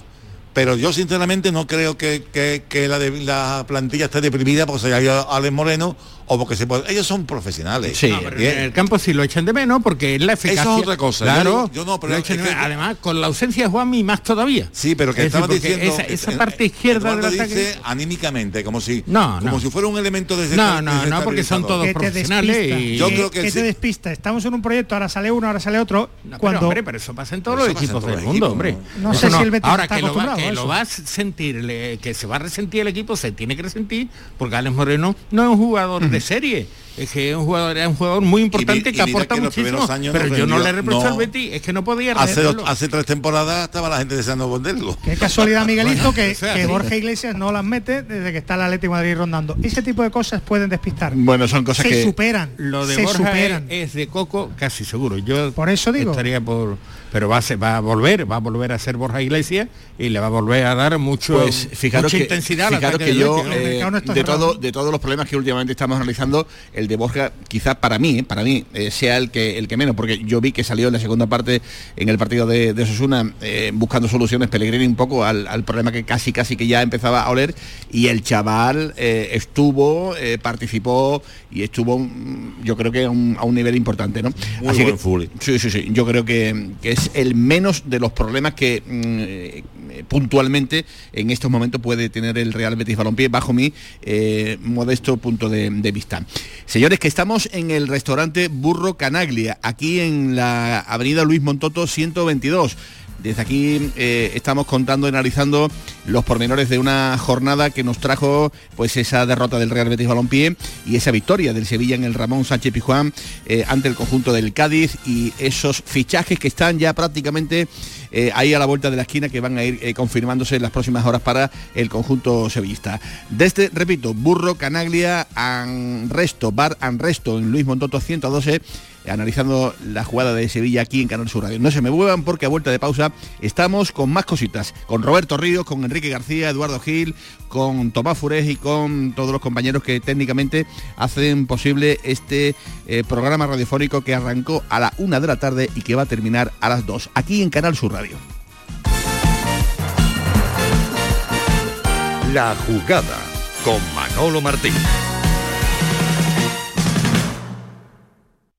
Pero yo sinceramente no creo que, que- que la, de- la plantilla esté deprimida porque se haya ido Alex Moreno o porque se puede. Ellos son profesionales. No, pero Bien. en el campo sí lo echan de menos porque es la eficacia. Eso es otra cosa. Claro, Yo no- yo no, pero es que- además con la ausencia de Juanmi más todavía. Sí, pero que Es decir, estaba porque diciendo esa, esa parte izquierda Eduardo del ataque. dice anímicamente, como si No, como no. si fuera un elemento de No, no, no, porque son todos profesionales despista, y Yo que, creo que que sí. te despista. Estamos en un proyecto, ahora sale uno, ahora sale otro. No, cuando pero, hombre, pero eso pasa en todos los equipos del mundo, hombre. ¿no? Sé si el Betis Ahora está que, lo va, a que eso. lo va a sentir, que se va a resentir el equipo, se tiene que resentir, porque Alex Moreno no es un jugador de serie. Es que es un jugador, es un jugador muy importante y que mira aporta que muchísimo. años Pero yo no le reprocho no. al Betis, es que no podía Hace, hace tres temporadas estaba la gente deseando venderlo. Qué casualidad, Miguelito, que, o sea, que sí. Borja Iglesias no las mete desde que está el Atlético de Madrid rondando. Ese tipo de cosas pueden despistar. Bueno, son cosas se que. superan. Lo de se Borja superan. es, es de Coco casi seguro. Yo Por eso digo. estaría por pero va a ser- va a volver, va a volver a ser Borja Iglesias y le va a volver a dar mucho Pues fijaros mucha que, intensidad eh, no de, todo, de todos los problemas que últimamente estamos analizando, el de Borja, quizá para mí, eh, para mí, eh, sea el que el que menos, porque yo vi que salió en la segunda parte en el partido de, de Osasuna eh, buscando soluciones Pellegrini un poco al, al problema que casi casi que ya empezaba a oler y el chaval eh, estuvo, eh, participó y estuvo, mm, yo creo que a un, a un nivel importante, ¿no? Muy que- buen. Sí, sí, sí. Yo creo que, que es el menos de los problemas que mm, eh, puntualmente en estos momentos puede tener el Real Betis Balompié bajo mi eh, modesto punto de, de vista. Señores, que estamos en el restaurante Burro Canaglia, aquí en la avenida Luis Montoto 122. Desde aquí eh, estamos contando y analizando los pormenores de una jornada que nos trajo pues esa derrota del Real Betis Balompié y esa victoria del Sevilla en el Ramón Sánchez Pijuán eh, ante el conjunto del Cádiz y esos fichajes que están ya prácticamente eh, ahí a la vuelta de la esquina que van a ir confirmándose en las próximas horas para el conjunto sevillista. Desde, repito, Burro, Canaglia, Anresto, Bar Anresto en Luis Montoto 112 analizando la jugada de Sevilla aquí en Canal Sur Radio. No se me muevan porque a vuelta de pausa estamos con más cositas, con Roberto Ríos, con Enrique García, Eduardo Gil, con Tomás Furés y con todos los compañeros que técnicamente hacen posible este eh, programa radiofónico que arrancó a la una de la tarde y que va a terminar a las dos, aquí en Canal Sur Radio. La jugada con Manolo Martín.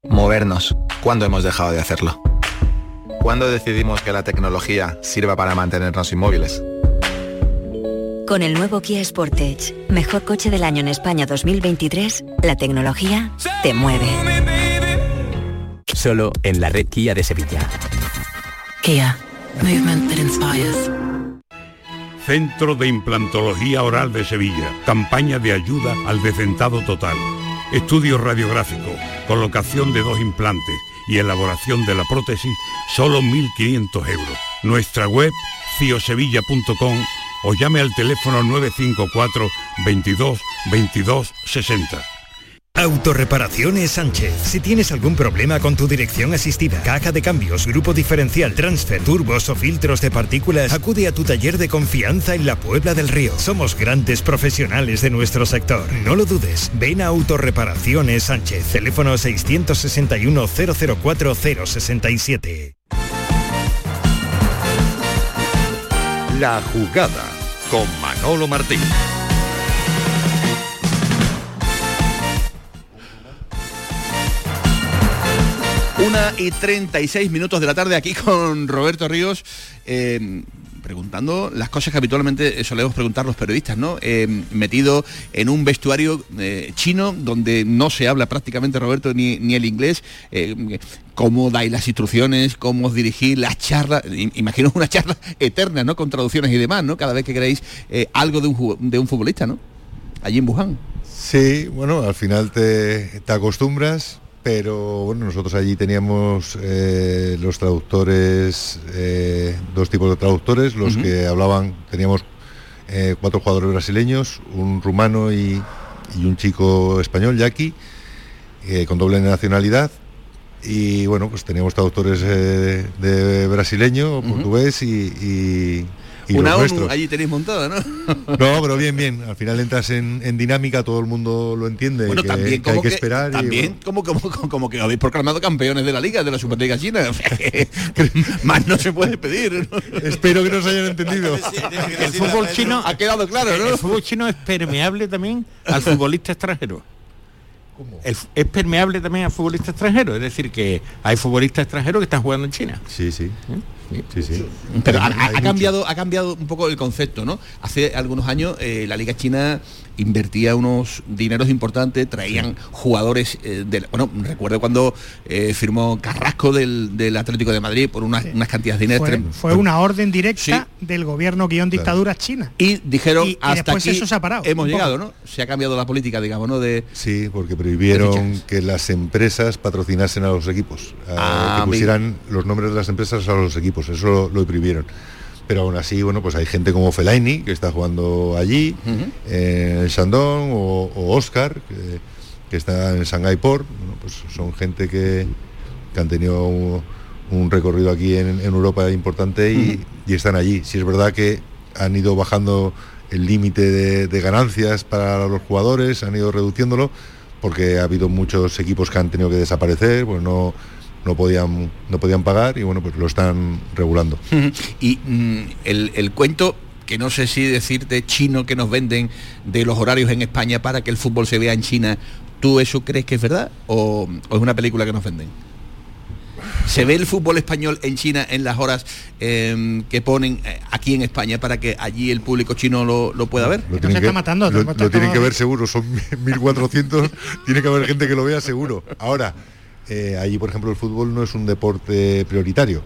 Movernos. ¿Cuándo hemos dejado de hacerlo? ¿Cuándo decidimos que la tecnología sirva para mantenernos inmóviles? Con el nuevo Kia Sportage, mejor coche del año en España 2023, la tecnología te mueve. Solo en la red Kia de Sevilla. Kia. Movement that inspires. Centro de Implantología Oral de Sevilla. Campaña de ayuda al decentado total. Estudio radiográfico, colocación de dos implantes y elaboración de la prótesis, solo 1.500 euros. Nuestra web, ciosevilla.com o llame al teléfono 954 22 22 60. Autorreparaciones Sánchez. Si tienes algún problema con tu dirección asistida, caja de cambios, grupo diferencial, transfer, turbos o filtros de partículas, acude a tu taller de confianza en la Puebla del Río. Somos grandes profesionales de nuestro sector. No lo dudes. Ven a Autorreparaciones Sánchez. Teléfono 661 004 067. La jugada con Manolo Martín. Una y 36 minutos de la tarde aquí con Roberto Ríos, eh, preguntando las cosas que habitualmente solemos preguntar los periodistas, ¿no? Eh, metido en un vestuario eh, chino donde no se habla prácticamente, Roberto, ni, ni el inglés. cómo dais las instrucciones, cómo os dirigís las charlas, imagino una charla eterna, ¿no? Con traducciones y demás, ¿no? Cada vez que queréis algo de un, de un futbolista, ¿no? Allí en Wuhan. Sí, bueno, al final te, te acostumbras pero bueno, nosotros allí teníamos eh, los traductores, eh, dos tipos de traductores, los que hablaban, teníamos eh, cuatro jugadores brasileños, un rumano y, y un chico español, Jackie, con doble nacionalidad. Y bueno, pues teníamos traductores de brasileño, portugués y, y, y Una ONU allí tenéis montada, ¿no? No, pero bien, bien. Al final entras en, en dinámica, todo el mundo lo entiende. Bueno, que, también que hay como que que, esperar. y, también como, como, como, como que habéis proclamado campeones de la liga, de la Superliga China. Más no se puede pedir. ¿no? Espero que nos hayan entendido. El fútbol chino ha quedado claro, ¿no? El fútbol chino es permeable también al futbolista extranjero. El- es permeable también al futbolista extranjero, es decir, que hay futbolistas extranjeros que están jugando en China. Sí, sí. Sí, sí. Pero ha, cambiado, ha cambiado un poco el concepto, ¿no? Hace algunos años eh, la Liga China invertía unos dineros importantes, traían jugadores eh, del. Bueno, recuerdo cuando eh, firmó Carrasco del, del Atlético de Madrid por unas, unas cantidades de dinero. Fue, fue una orden directa del gobierno guion dictadura china. Y dijeron Y- y hasta después aquí eso se ha parado, hemos llegado, ¿no? Se ha cambiado la política, digamos, ¿no? De Sí, porque prohibieron que las empresas patrocinasen a los equipos, a- Ah, que pusieran los nombres de las empresas a los equipos, eso lo, lo prohibieron. Pero aún así, bueno, pues hay gente como Fellaini, que está jugando allí, eh, en Shandong, o, o Oscar, que, que está en Shanghai Port, bueno, pues son gente que, que han tenido un, un recorrido aquí en, en Europa importante y, y están allí. Si es verdad que han ido bajando el límite de, de ganancias para los jugadores, han ido reduciéndolo, porque ha habido muchos equipos que han tenido que desaparecer, pues no, no podían, no podían pagar y bueno, pues lo están regulando. Y mm, el, el cuento, que no sé si decirte chino que nos venden de los horarios en España para que el fútbol se vea en China, ¿tú eso crees que es verdad o, o es una película que nos venden? ¿Se ve el fútbol español en China en las horas eh, que ponen eh, aquí en España para que allí el público chino lo, lo pueda ver? Lo tienen, que, lo- lo tienen que ver seguro, son 1400, tiene que haber gente que lo vea seguro. Ahora, eh, allí por ejemplo el fútbol no es un deporte prioritario.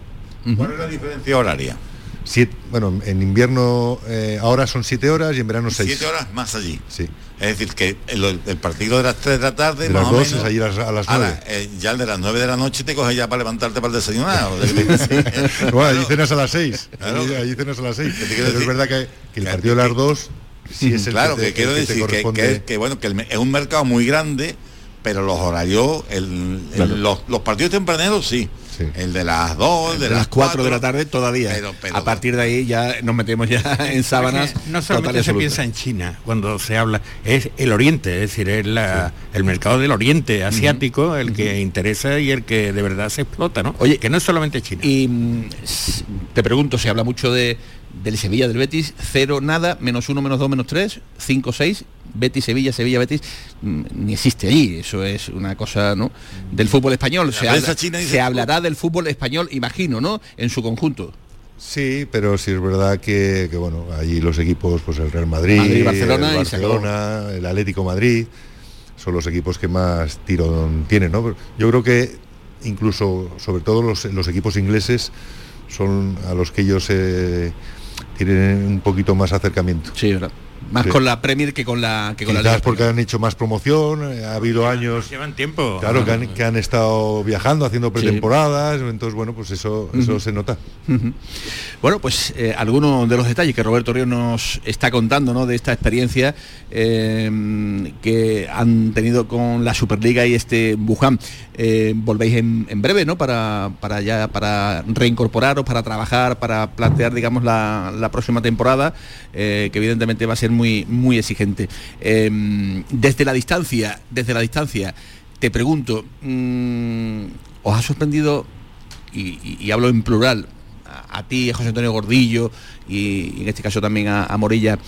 ¿Cuál es la diferencia horaria? Siete- bueno, en invierno eh, ahora son 7 horas y en verano 6. Siete horas más allí. Sí. Es decir, que el, el partido de las 3 de la tarde, De más las o dos menos, es allí a las- a las ahora, nueve. eh, ya el de las 9 de la noche te coge ya para levantarte para el desayunar. Bueno, allí cenas a las 6. Claro. Allí, allí cenas a las 6. quiero Pero es verdad que, que el partido de las 2 sí es el claro, que, quiero decir que, corresponde. que- que, bueno, que el es un mercado muy grande, pero los horarios, el- el- Claro. los, los partidos tempraneros sí. El de las 2, de, de las 4 de la tarde todavía. Pero- pero- a partir de ahí ya nos metemos ya en sábanas. No solamente se piensa en China cuando se habla, es el Oriente, es decir, es la- el mercado del Oriente asiático el que interesa y el que de verdad se explota, ¿no? Oye, que no es solamente China. Y mm, te pregunto, se habla mucho de del Sevilla, del Betis, cero, nada, menos uno, menos dos, menos tres, cinco, seis, Betis, Sevilla, Sevilla, Betis, mm, ni existe allí, eso es una cosa, ¿no? Del fútbol español, se, habla- se hablará del fútbol español, imagino, ¿no? En su conjunto. Sí, pero sí es verdad que, que, bueno, allí los equipos, pues el Real Madrid, Madrid, Barcelona el. Barcelona, el Atlético Madrid, son los equipos que más tirón tienen, ¿no? Yo creo que incluso, sobre todo los, los equipos ingleses, son a los que ellos eh, tienen un poquito más acercamiento. Sí, ¿verdad? Más Sí. con la Premier que con la que con la Quizás Liga porque han hecho más promoción, eh, ha habido años Llevan tiempo. Claro, que han, que han estado viajando, haciendo pretemporadas, entonces bueno, pues eso, eso se nota. Bueno, pues eh, algunos de los detalles que Roberto Ríos nos está contando ¿no? de esta experiencia eh, que han tenido con la Superliga y este Wuhan. Eh, volvéis en, en breve, ¿no? Para, para ya para reincorporaros, para trabajar, para plantear, digamos, la, la próxima temporada, eh, que evidentemente va a ser muy, muy exigente. Eh, desde la distancia, desde la distancia, te pregunto, mm, ¿os ha sorprendido y, hablo en plural, a, ti, José Antonio Gordillo y, y en este caso también a, a Morilla,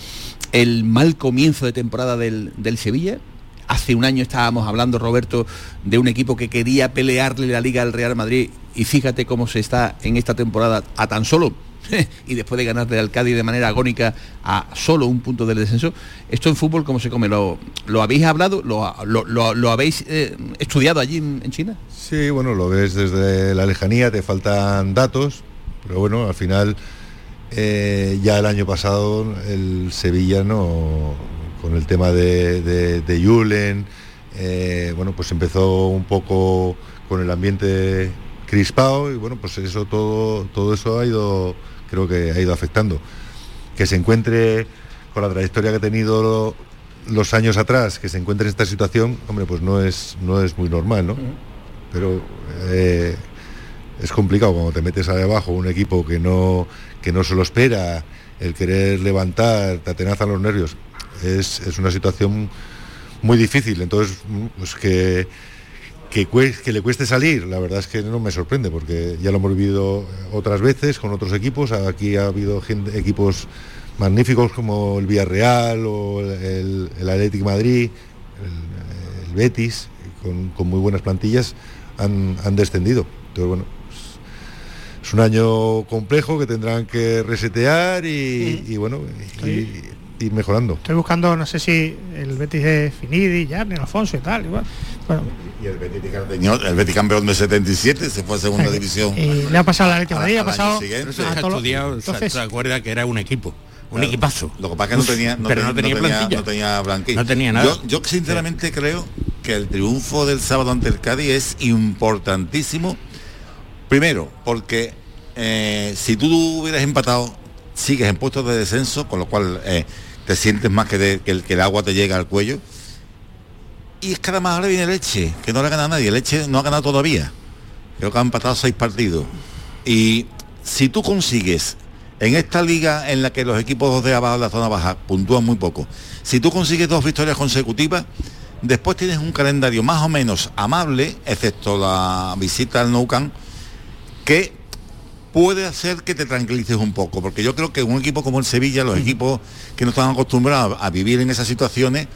el mal comienzo de temporada del, del Sevilla. Hace un año estábamos hablando, Roberto, de un equipo que quería pelearle la liga al Real Madrid y fíjate cómo se está en esta temporada a tan solo y después de ganarle al Cádiz de manera agónica a solo un punto del descenso. Esto en fútbol, ¿cómo se come? ¿Lo, lo habéis hablado? ¿Lo, lo- lo- habéis eh, estudiado allí en, China? Sí, bueno, lo ves desde la lejanía, te faltan datos, pero bueno, al final eh, ya el año pasado el Sevilla no con el tema de, de, de Julen, eh, bueno, pues empezó un poco con el ambiente crispado y bueno, pues eso todo, todo eso ha ido, creo que ha ido afectando. Que se encuentre con la trayectoria que ha tenido los años atrás, que se encuentre en esta situación, hombre, pues no es, no es muy normal, ¿no? Pero eh, es complicado cuando te metes ahí abajo un equipo que no, que no se lo espera, el querer levantar, te atenazan los nervios. Es, es una situación muy difícil. Entonces, pues que, que, le cueste salir, la verdad es que no me sorprende, porque ya lo hemos vivido otras veces con otros equipos. Aquí ha habido gente- equipos magníficos como el Villarreal o el, el Athletic Madrid, el, el Betis, con, con muy buenas plantillas, han, han descendido. Entonces, bueno, pues, es un año complejo que tendrán que resetear y, y, bueno, y- y ir mejorando. Estoy buscando, no sé si el Betis es Finidi, Yarni, Alfonso y tal. Igual. Bueno, Y el Betis el Betis campeón de 77, se fue a segunda división. y le ha pasado a la Madrid, ha pasado estudiado, se- Entonces, se acuerda que era un equipo, un Claro. equipazo. Lo que pasa es que no tenía, no pero tenía, no tenía plantilla. no tenía blanquillo. No tenía nada. Yo, yo sinceramente creo que el triunfo del sábado ante el Cádiz es importantísimo. Primero, porque eh, si tú hubieras empatado, sigues en puestos de descenso, con lo cual eh, te sientes más que, de- que el, que el agua te llega al cuello. Y es que además ahora viene Leche, que no le ha ganado a nadie. Leche no ha ganado todavía. Creo que ha empatado seis partidos. Y si tú consigues en esta liga en la que los equipos de abajo de la zona baja puntúan muy poco, si tú consigues dos victorias consecutivas, después tienes un calendario más o menos amable, excepto la visita al Nou Camp, que puede hacer que te tranquilices un poco, porque yo creo que un equipo como el Sevilla, los equipos que no están acostumbrados a vivir en esas situaciones,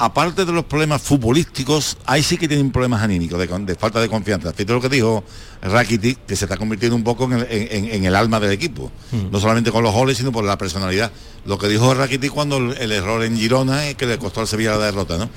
aparte de los problemas futbolísticos, ahí sí que tienen problemas anímicos, de, falta de confianza. Fíjate lo que dijo Rakitic, que se está convirtiendo un poco en el, en- en- en el alma del equipo. Mm. No solamente con los goles, sino por la personalidad. Lo que dijo Rakitic cuando el, el error en Girona es que le costó al Sevilla la derrota, ¿no?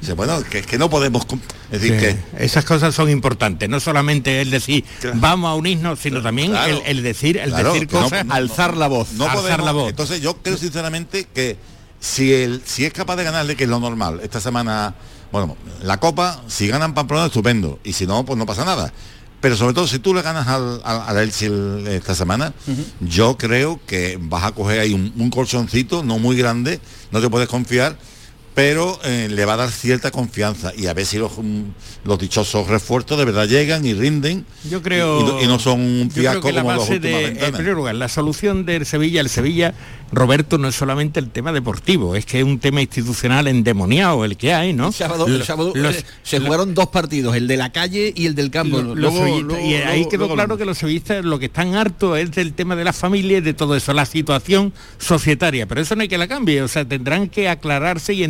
Dice, bueno, que, que no podemos... Es decir, Sí, que... esas cosas son importantes, no solamente el decir vamos a unirnos, sino también Claro. el, el decir, el Claro, decir no- cosas, no- Alzar la voz, No alzar podemos- la voz. Entonces yo creo sinceramente que si el, si es capaz de ganarle, que es lo normal, esta semana, bueno, la copa, si ganan Pamplona, estupendo. Y si no, pues no pasa nada. Pero sobre todo si tú le ganas al, al, al Elche el- esta semana, yo creo que vas a coger ahí un, un colchoncito, no muy grande, no te puedes confiar, pero eh, le va a dar cierta confianza y a ver si los, mm, los dichosos refuerzos de verdad llegan y rinden Yo creo y, y no- y no son un fiasco como las últimas de, en primer lugar, la solución del Sevilla, el Sevilla, Roberto, no es solamente el tema deportivo, es que es un tema institucional endemoniado el que hay, ¿no? El sábado, el Lo- sábado, los- eh, se jugaron dos partidos, el de la calle y el del campo. Lo- los Luego- sevillistas- luego- y ahí luego- quedó luego claro que los sevillistas lo que están hartos es del tema de la familia y de todo eso, la situación societaria, pero eso no hay que la cambie, o sea, tendrán que aclararse y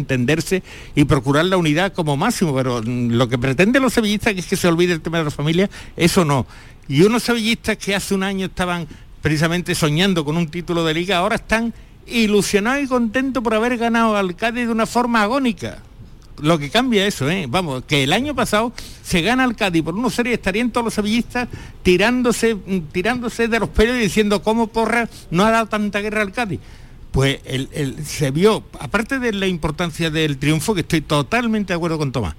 y procurar la unidad como máximo, pero mm, lo que pretenden los sevillistas es que se olvide el tema de la familia, eso no. Y unos sevillistas que hace un año estaban precisamente soñando con un título de liga, ahora están ilusionados y contentos por haber ganado al Cádiz de una forma agónica lo que cambia eso, ¿eh? Vamos, que el año pasado se gana el Cádiz por una serie, estarían todos los sevillistas tirándose, mm, tirándose de los pelos y diciendo cómo porra no ha dado tanta guerra al Cádiz. Pues el- el- se vio, aparte de la importancia del triunfo, que estoy totalmente de acuerdo con Tomás,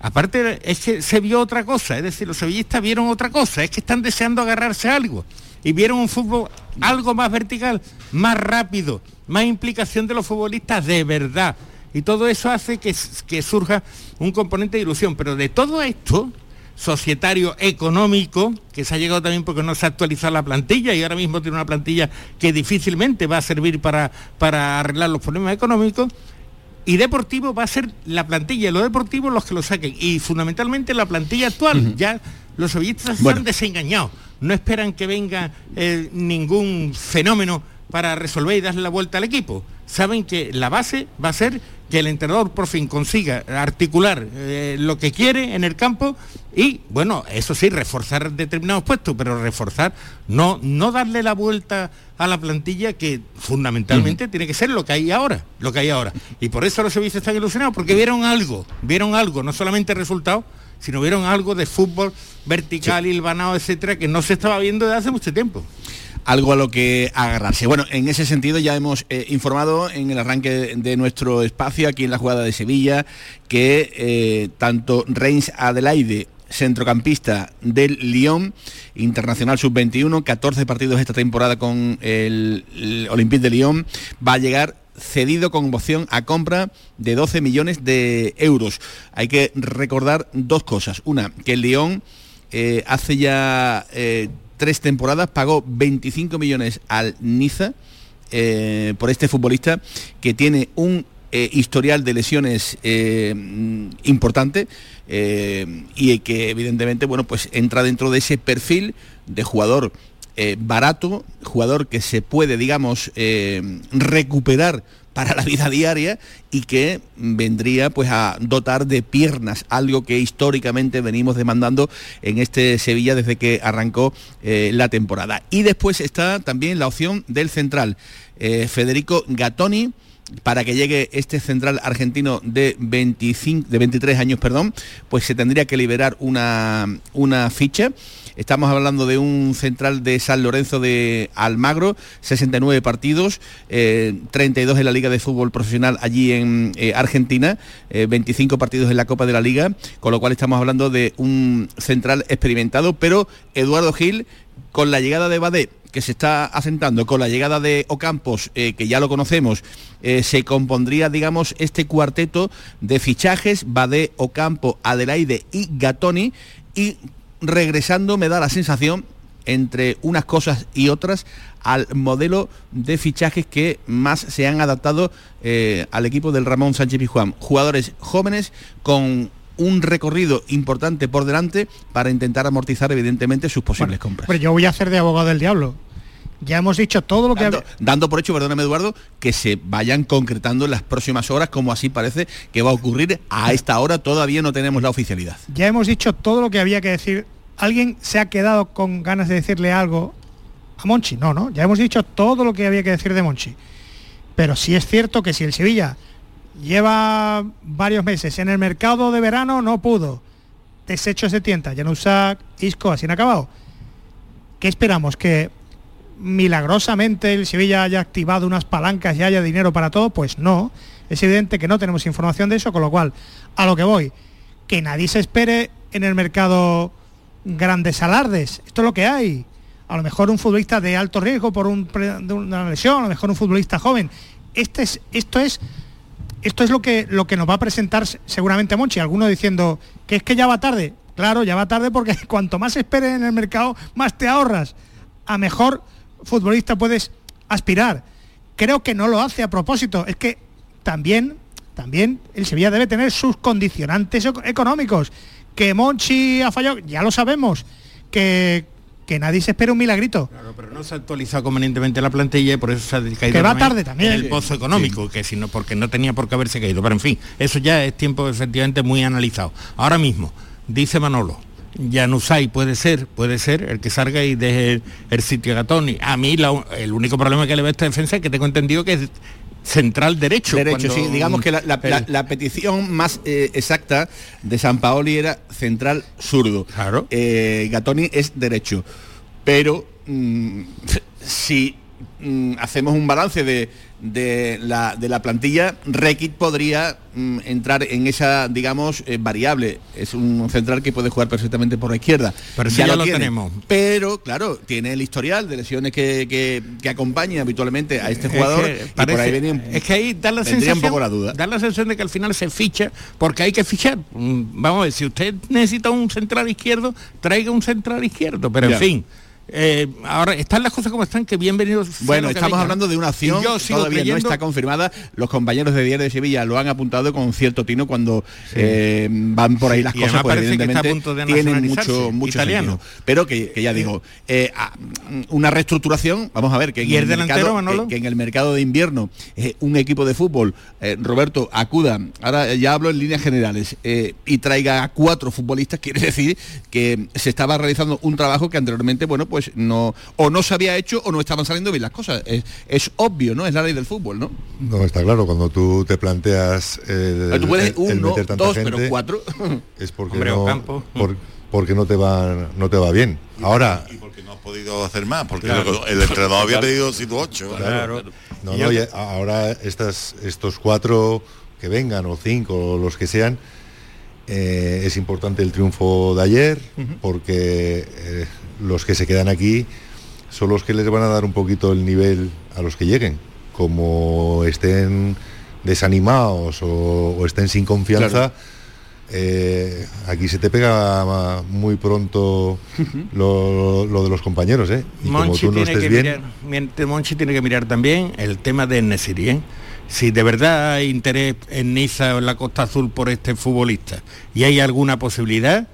aparte es que se vio otra cosa, es decir, los sevillistas vieron otra cosa, es que están deseando agarrarse a algo y vieron un fútbol algo más vertical, más rápido, más implicación de los futbolistas de verdad. Y todo eso hace que, que surja un componente de ilusión. Pero de todo esto, societario, económico, que se ha llegado también porque no se ha actualizado la plantilla y ahora mismo tiene una plantilla que difícilmente va a servir para, para arreglar los problemas económicos, y deportivo va a ser la plantilla y los deportivos los que lo saquen. Y fundamentalmente la plantilla actual. Ya los sevillistas Bueno. están desengañados. No esperan que venga eh, ningún fenómeno para resolver y darle la vuelta al equipo. Saben que la base va a ser que el entrenador por fin consiga articular eh, lo que quiere en el campo y, bueno, eso sí, reforzar determinados puestos, pero reforzar, no, no darle la vuelta a la plantilla que fundamentalmente tiene que ser lo que hay ahora, lo que hay ahora. Y por eso los servicios están ilusionados, porque vieron algo, vieron algo, no solamente resultados, sino vieron algo de fútbol vertical, hilvanado, etcétera, que no se estaba viendo desde hace mucho tiempo. Algo a lo que agarrarse. Bueno, en ese sentido ya hemos eh, informado en el arranque de nuestro espacio aquí en la jugada de Sevilla que eh, tanto Reims Adelaide centrocampista del Lyon, internacional sub-21, 14 partidos esta temporada con el, el Olympique de Lyon, va a llegar cedido con opción a compra de 12 millones de euros. Hay que recordar dos cosas. Una, que el Lyon eh, hace ya tres temporadas pagó 25 millones al Niza eh, por este futbolista que tiene un eh, historial de lesiones eh, mm, importante y que evidentemente bueno pues entra dentro de ese perfil de jugador barato, jugador que se puede, digamos, recuperar para la vida diaria y que vendría pues a dotar de piernas, algo que históricamente venimos demandando en este Sevilla desde que arrancó eh, la temporada. Y después está también la opción del central, eh, Federico Gattoni, para que llegue este central argentino de 25 de 23 años, perdón, pues se tendría que liberar una, una ficha. Estamos hablando de un central de San Lorenzo de Almagro, 69 partidos, eh, 32 en la Liga de Fútbol Profesional allí en eh, Argentina, eh, 25 partidos en la Copa de la Liga, con lo cual estamos hablando de un central experimentado, pero Eduardo Gil, con la llegada de Badé, que se está asentando, con la llegada de Ocampos, eh, que ya lo conocemos, eh, se compondría, digamos, este cuarteto de fichajes, Badé, Ocampo, Adelaide y Gatoni, y regresando me da la sensación entre unas cosas y otras al modelo de fichajes que más se han adaptado eh, al equipo del Ramón Sánchez Pizjuán. Jugadores jóvenes con un recorrido importante por delante para intentar amortizar evidentemente sus posibles compras. Pero yo voy a hacer de abogado del diablo. Ya hemos dicho todo lo que... Dando, dando por hecho, perdóname Eduardo, que se vayan concretando en las próximas horas, como así parece que va a ocurrir. A esta hora todavía no tenemos la oficialidad. Ya hemos dicho todo lo que había que decir. ¿Alguien se ha quedado con ganas de decirle algo a Monchi? No, no. Ya hemos dicho todo lo que había que decir de Monchi. Pero sí es cierto que si el Sevilla lleva varios meses en el mercado de verano, no pudo. Desechos de tienda, Janusak, Isco, así han acabado. ¿Qué esperamos? ¿Que milagrosamente el Sevilla haya activado unas palancas y haya dinero para todo? Pues no. Es evidente que no tenemos información de eso, con lo cual, a lo que voy, que nadie se espere en el mercado grandes alardes. Esto es lo que hay. A lo mejor un futbolista de alto riesgo por un, una lesión, a lo mejor un futbolista joven. Este es, esto es esto es lo que lo que nos va a presentar seguramente Monchi, alguno diciendo que es que ya va tarde. Claro, ya va tarde porque cuanto más esperes en el mercado, más te ahorras. A mejor futbolista puedes aspirar. Creo que no lo hace a propósito. Es que también, también el Sevilla debe tener sus condicionantes económicos. Que Monchi ha fallado, ya lo sabemos. Que, que nadie se espera un milagrito. Claro, pero no se ha actualizado convenientemente la plantilla y por eso se ha caído que va tarde también en el pozo económico, sí. que si no, porque no tenía por qué haberse caído. Pero en fin, eso ya es tiempo efectivamente muy analizado. Ahora mismo, dice Manolo, Janusay puede ser, puede ser el que salga y deje el, el sitio a Gatoni. A mí la, el único problema que le veo a esta defensa es que tengo entendido que es central derecho. Derecho, sí. Digamos que la, la, la, la petición más eh, exacta de San Paoli era central zurdo. Claro. Eh, Gatoni es derecho. Pero mmm, si mmm, hacemos un balance de, de, la, de la plantilla, Rekit podría mmm, entrar en esa, digamos, eh, variable. Es un central que puede jugar perfectamente por la izquierda. Pero ya, ya lo, tiene. tenemos. Pero, claro, tiene el historial de lesiones que, que, que acompaña habitualmente a este jugador. Es que, parece, por ahí venía, es que ahí da la, sensación, un poco la duda. da la sensación de que al final se ficha porque hay que fichar. Vamos a ver, si usted necesita un central izquierdo, traiga un central izquierdo. Pero, ya. en fin. Eh, ahora están las cosas como están, que bienvenidos. Bueno, estamos venga. hablando de una acción yo todavía creyendo... no está confirmada. Los compañeros de Diario de Sevilla lo han apuntado con cierto tino cuando sí. eh, van por ahí las y cosas, pues evidentemente tienen mucho, mucho italiano. Sentido. Pero que, que ya digo, eh, una reestructuración, vamos a ver, que en, ¿Y el, el mercado, que, que, en el mercado de invierno un equipo de fútbol, Roberto, acuda, ahora ya hablo en líneas generales, y traiga a cuatro futbolistas, quiere decir que se estaba realizando un trabajo que anteriormente, bueno, pues no o no se había hecho o no estaban saliendo bien las cosas. Es, es, obvio, ¿no? Es la ley del fútbol, ¿no? No, está claro, cuando tú te planteas el, tú puedes el, uno, el meter tanta dos, gente, pero cuatro. Es porque Hombre, no, campo. por, porque no te va no te va bien. Ahora y porque no has podido hacer más, porque Claro. el entrenador había pedido sido ocho. Claro. No, no, y ahora estas, estos cuatro que vengan o cinco o los que sean, eh, es importante el triunfo de ayer porque eh, los que se quedan aquí son los que les van a dar un poquito el nivel a los que lleguen. Como estén desanimados o, o estén sin confianza, Claro. eh, aquí se te pega muy pronto lo, lo de los compañeros, ¿eh? Y como Monchi tú no tiene estés que bien, mirar, Monchi tiene que mirar también el tema de Nesiri, ¿eh? Si de verdad hay interés en Niza o en la Costa Azul por este futbolista y hay alguna posibilidad,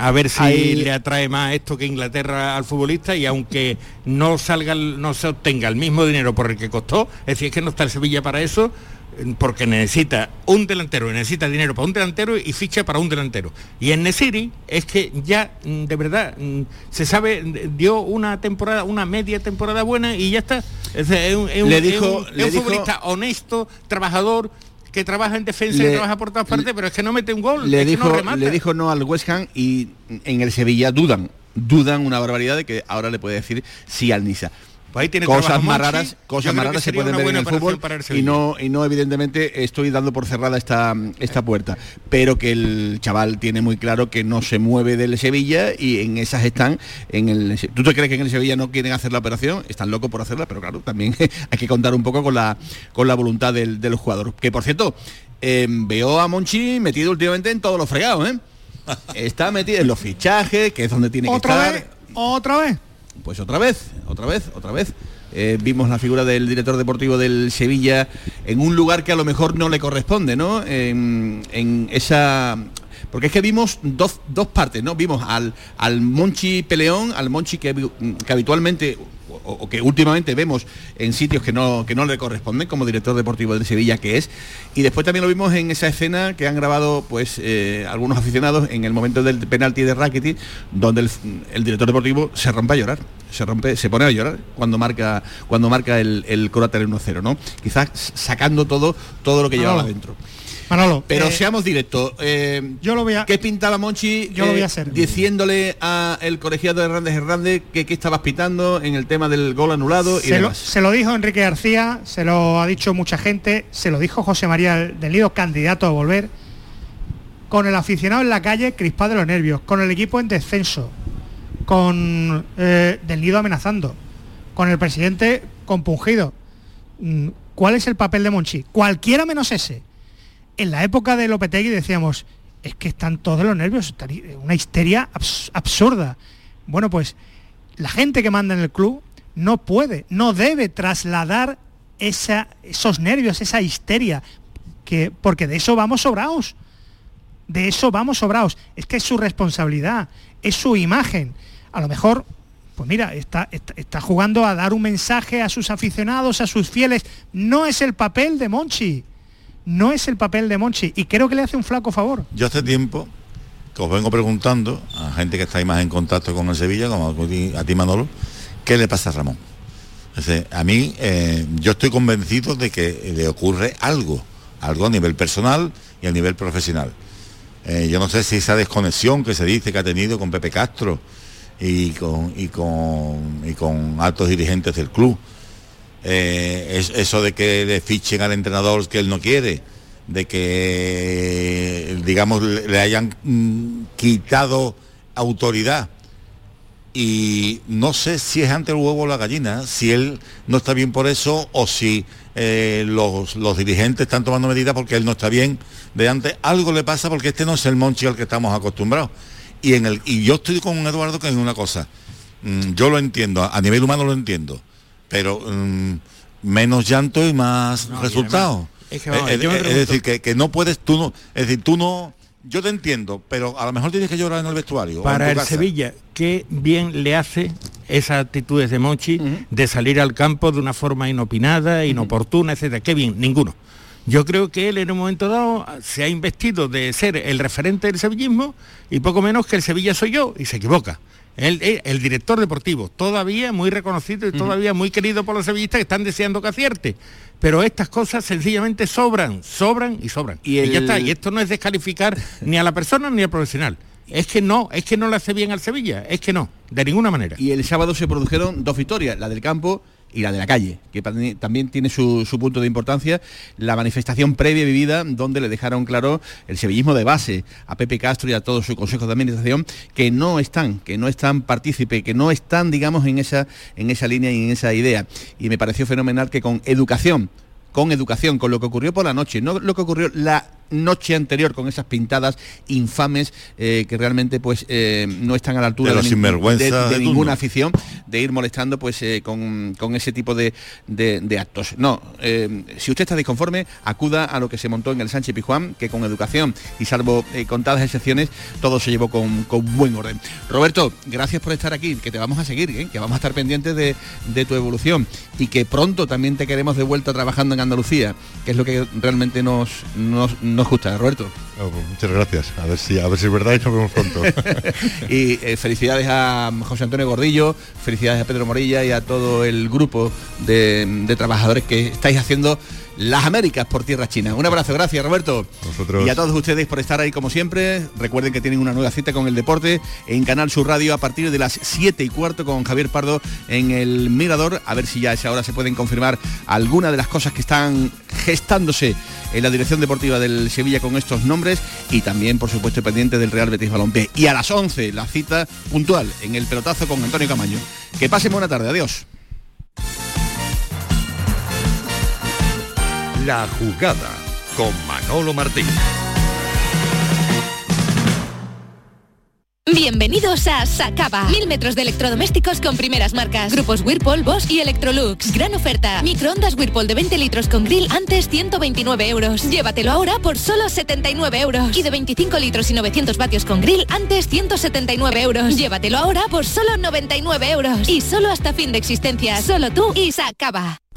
a ver si le atrae más esto que Inglaterra al futbolista y aunque no salga, no se obtenga el mismo dinero por el que costó, es decir, es que no está el Sevilla para eso, eh, porque necesita un delantero, necesita dinero para un delantero y ficha para un delantero. Y en Nesiri es que ya mm, de verdad mm, se sabe, mm, dio una temporada, una media temporada buena y ya está. Es, un, es un- Le es dijo- es le un dijo- futbolista honesto, trabajador, que trabaja en defensa Le- y trabaja por todas partes, pero es que no mete un gol. le es que no dijo, le dijo no al West Ham y en el Sevilla dudan, dudan una barbaridad de que ahora le puede decir sí al Niza. Pues ahí tiene cosas más raras, cosas más raras se pueden ver en el fútbol el y no y no evidentemente estoy dando por cerrada esta esta puerta, pero que el chaval tiene muy claro que no se mueve del Sevilla y en esas están en el ¿Tú te crees que en el Sevilla no quieren hacer la operación? Están locos por hacerla, pero claro, también hay que contar un poco con la con la voluntad del, del jugador. Que por cierto, eh, veo a Monchi metido últimamente en todos los fregados, ¿eh? Está metido en los fichajes, que es donde tiene que ¿Otra estar. vez? ¿Otra vez? Pues otra vez, otra vez, otra vez. Eh, vimos la figura del director deportivo del Sevilla en un lugar que a lo mejor no le corresponde, ¿no? En, en esa... Porque es que vimos dos, dos partes, ¿no? Vimos al, al Monchi Peleón, al Monchi que, que habitualmente o, o que últimamente vemos en sitios que no, que no le corresponden como director deportivo del Sevilla que es. Y después también lo vimos en esa escena que han grabado pues eh, algunos aficionados en el momento del penalti de Rakitic donde el, el director deportivo se rompe a llorar se rompe se pone a llorar cuando marca cuando marca el, el Croacia 1-0 ¿no? quizás sacando todo todo lo que llevaba dentro Manolo, pero eh, seamos directos. eh, yo lo voy a. ¿Qué pintaba Monchi Yo lo voy a eh, hacer. diciéndole a el colegiado de Hernández Hernández que qué estabas pitando en el tema del gol anulado y Se lo, demás? se lo dijo Enrique García, se lo ha dicho mucha gente, se lo dijo José María del Nido, candidato a volver, con el aficionado en la calle crispado de los nervios, con el equipo en descenso, con Del Nido amenazando, con el presidente compungido. Mm, ¿Cuál es el papel de Monchi? Cualquiera menos ese. En la época de Lopetegui decíamos, es que están todos los nervios, una histeria abs- absurda. Bueno, pues la gente que manda en el club no puede, no debe trasladar esa- esos nervios, esa histeria, que, porque de eso vamos sobrados. De eso vamos sobrados. Es que es su responsabilidad, es su imagen. A lo mejor, pues mira, está, está jugando a dar un mensaje a sus aficionados, a sus fieles. No es el papel de Monchi. No es el papel de Monchi. Y creo que le hace un flaco favor. Yo hace tiempo que os vengo preguntando a gente que está ahí más en contacto con el Sevilla, como a ti, a Manolo, ¿qué le pasa a Ramón? A mí eh, yo estoy convencido de que le ocurre algo, algo a nivel personal y a nivel profesional. Eh, yo no sé si esa desconexión que se dice que ha tenido con Pepe Castro y con, y con, y con altos dirigentes del club, eh, es, eso de que le fichen al entrenador que él no quiere, de que, digamos, le, hayan mm, quitado autoridad. Y no sé si es ante el huevo o la gallina, si él no está bien por eso o si eh, los, los dirigentes están tomando medidas porque él no está bien de antes. Algo le pasa porque este no es el Monchi al que estamos acostumbrados. Y, en el, y yo estoy con Eduardo que en una cosa. Mm, yo lo entiendo, a nivel humano lo entiendo, pero mm, menos llanto y más No, resultados. es que vamos, es, yo me es pregunto- decir, que, que no puedes, tú no, es decir, tú no, yo te entiendo, pero a lo mejor tienes que llorar en el vestuario. Para el casa. Sevilla, qué bien le hace esas actitudes de Monchi de salir al campo de una forma inopinada, inoportuna, etcétera. Qué bien, ninguno. Yo creo que él en un momento dado se ha investido de ser el referente del sevillismo y poco menos que el Sevilla soy yo, y se equivoca. Él es el director deportivo, todavía muy reconocido y todavía muy querido por los sevillistas que están deseando que acierte. Pero estas cosas sencillamente sobran, sobran y sobran. Y, el- ya está. Y esto no es descalificar ni a la persona ni al profesional. Es que no, es que no le hace bien al Sevilla, es que no, de ninguna manera. Y el sábado se produjeron dos victorias, la del campo y la de la calle, que también tiene su, punto de importancia, la manifestación previa vivida, donde le dejaron claro el sevillismo de base a Pepe Castro y a todo su consejo de administración, que no están, que no están partícipe, que no están, digamos, en esa, en esa línea y en esa idea. Y me pareció fenomenal que con educación, con educación, con lo que ocurrió por la noche, no lo que ocurrió la noche anterior con esas pintadas infames eh, que realmente pues eh, no están a la altura de, de, ninguna afición de ir molestando pues eh, con, ese tipo de, actos. No, si usted está disconforme, acuda a lo que se montó en el Sánchez Pijuán, que con educación y salvo contadas excepciones, todo se llevó con, buen orden. Roberto, gracias por estar aquí, que te vamos a seguir, que vamos a estar pendientes de, tu evolución y que pronto también te queremos de vuelta trabajando en Andalucía, que es lo que realmente nos, nos nos gusta, Roberto. Pues muchas gracias. A ver si a ver si es verdad y nos vemos pronto. y eh, felicidades a José Antonio Gordillo, felicidades a Pedro Morilla y a todo el grupo de trabajadores que estáis haciendo las Américas por tierra china. Un abrazo, gracias Roberto. Y a todos ustedes por estar ahí como siempre. Recuerden que tienen una nueva cita con el deporte en Canal Sur Radio a partir de las 7 y cuarto con Javier Pardo en el Mirador. A ver si ya a esa hora se pueden confirmar algunas de las cosas que están gestándose en la dirección deportiva del Sevilla con estos nombres y también, por supuesto, pendiente del Real Betis Balompié. Y a las 11, la cita puntual en el pelotazo con Antonio Camaño. Que pasen buena tarde. Adiós. La jugada con Manolo Martín. Bienvenidos a Sacaba. Mil metros de electrodomésticos con primeras marcas. Grupos Whirlpool, Bosch y Electrolux. Gran oferta. Microondas Whirlpool de 20 litros con grill antes 129 euros. Llévatelo ahora por solo 79 euros. Y de 25 litros y 900 vatios con grill antes 179 euros. Llévatelo ahora por solo 99 euros. Y solo hasta fin de existencia. Solo tú y Sacaba.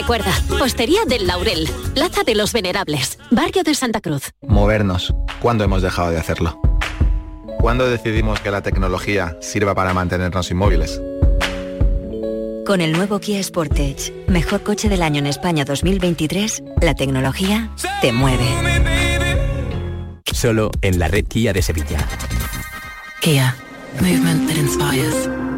Recuerda, Postería del Laurel, Plaza de los Venerables, Barrio de Santa Cruz. Movernos. ¿Cuándo hemos dejado de hacerlo? ¿Cuándo decidimos que la tecnología sirva para mantenernos inmóviles? Con el nuevo Kia Sportage, mejor coche del año en España 2023, la tecnología te mueve. Solo en la red Kia de Sevilla. Kia, movement that inspires.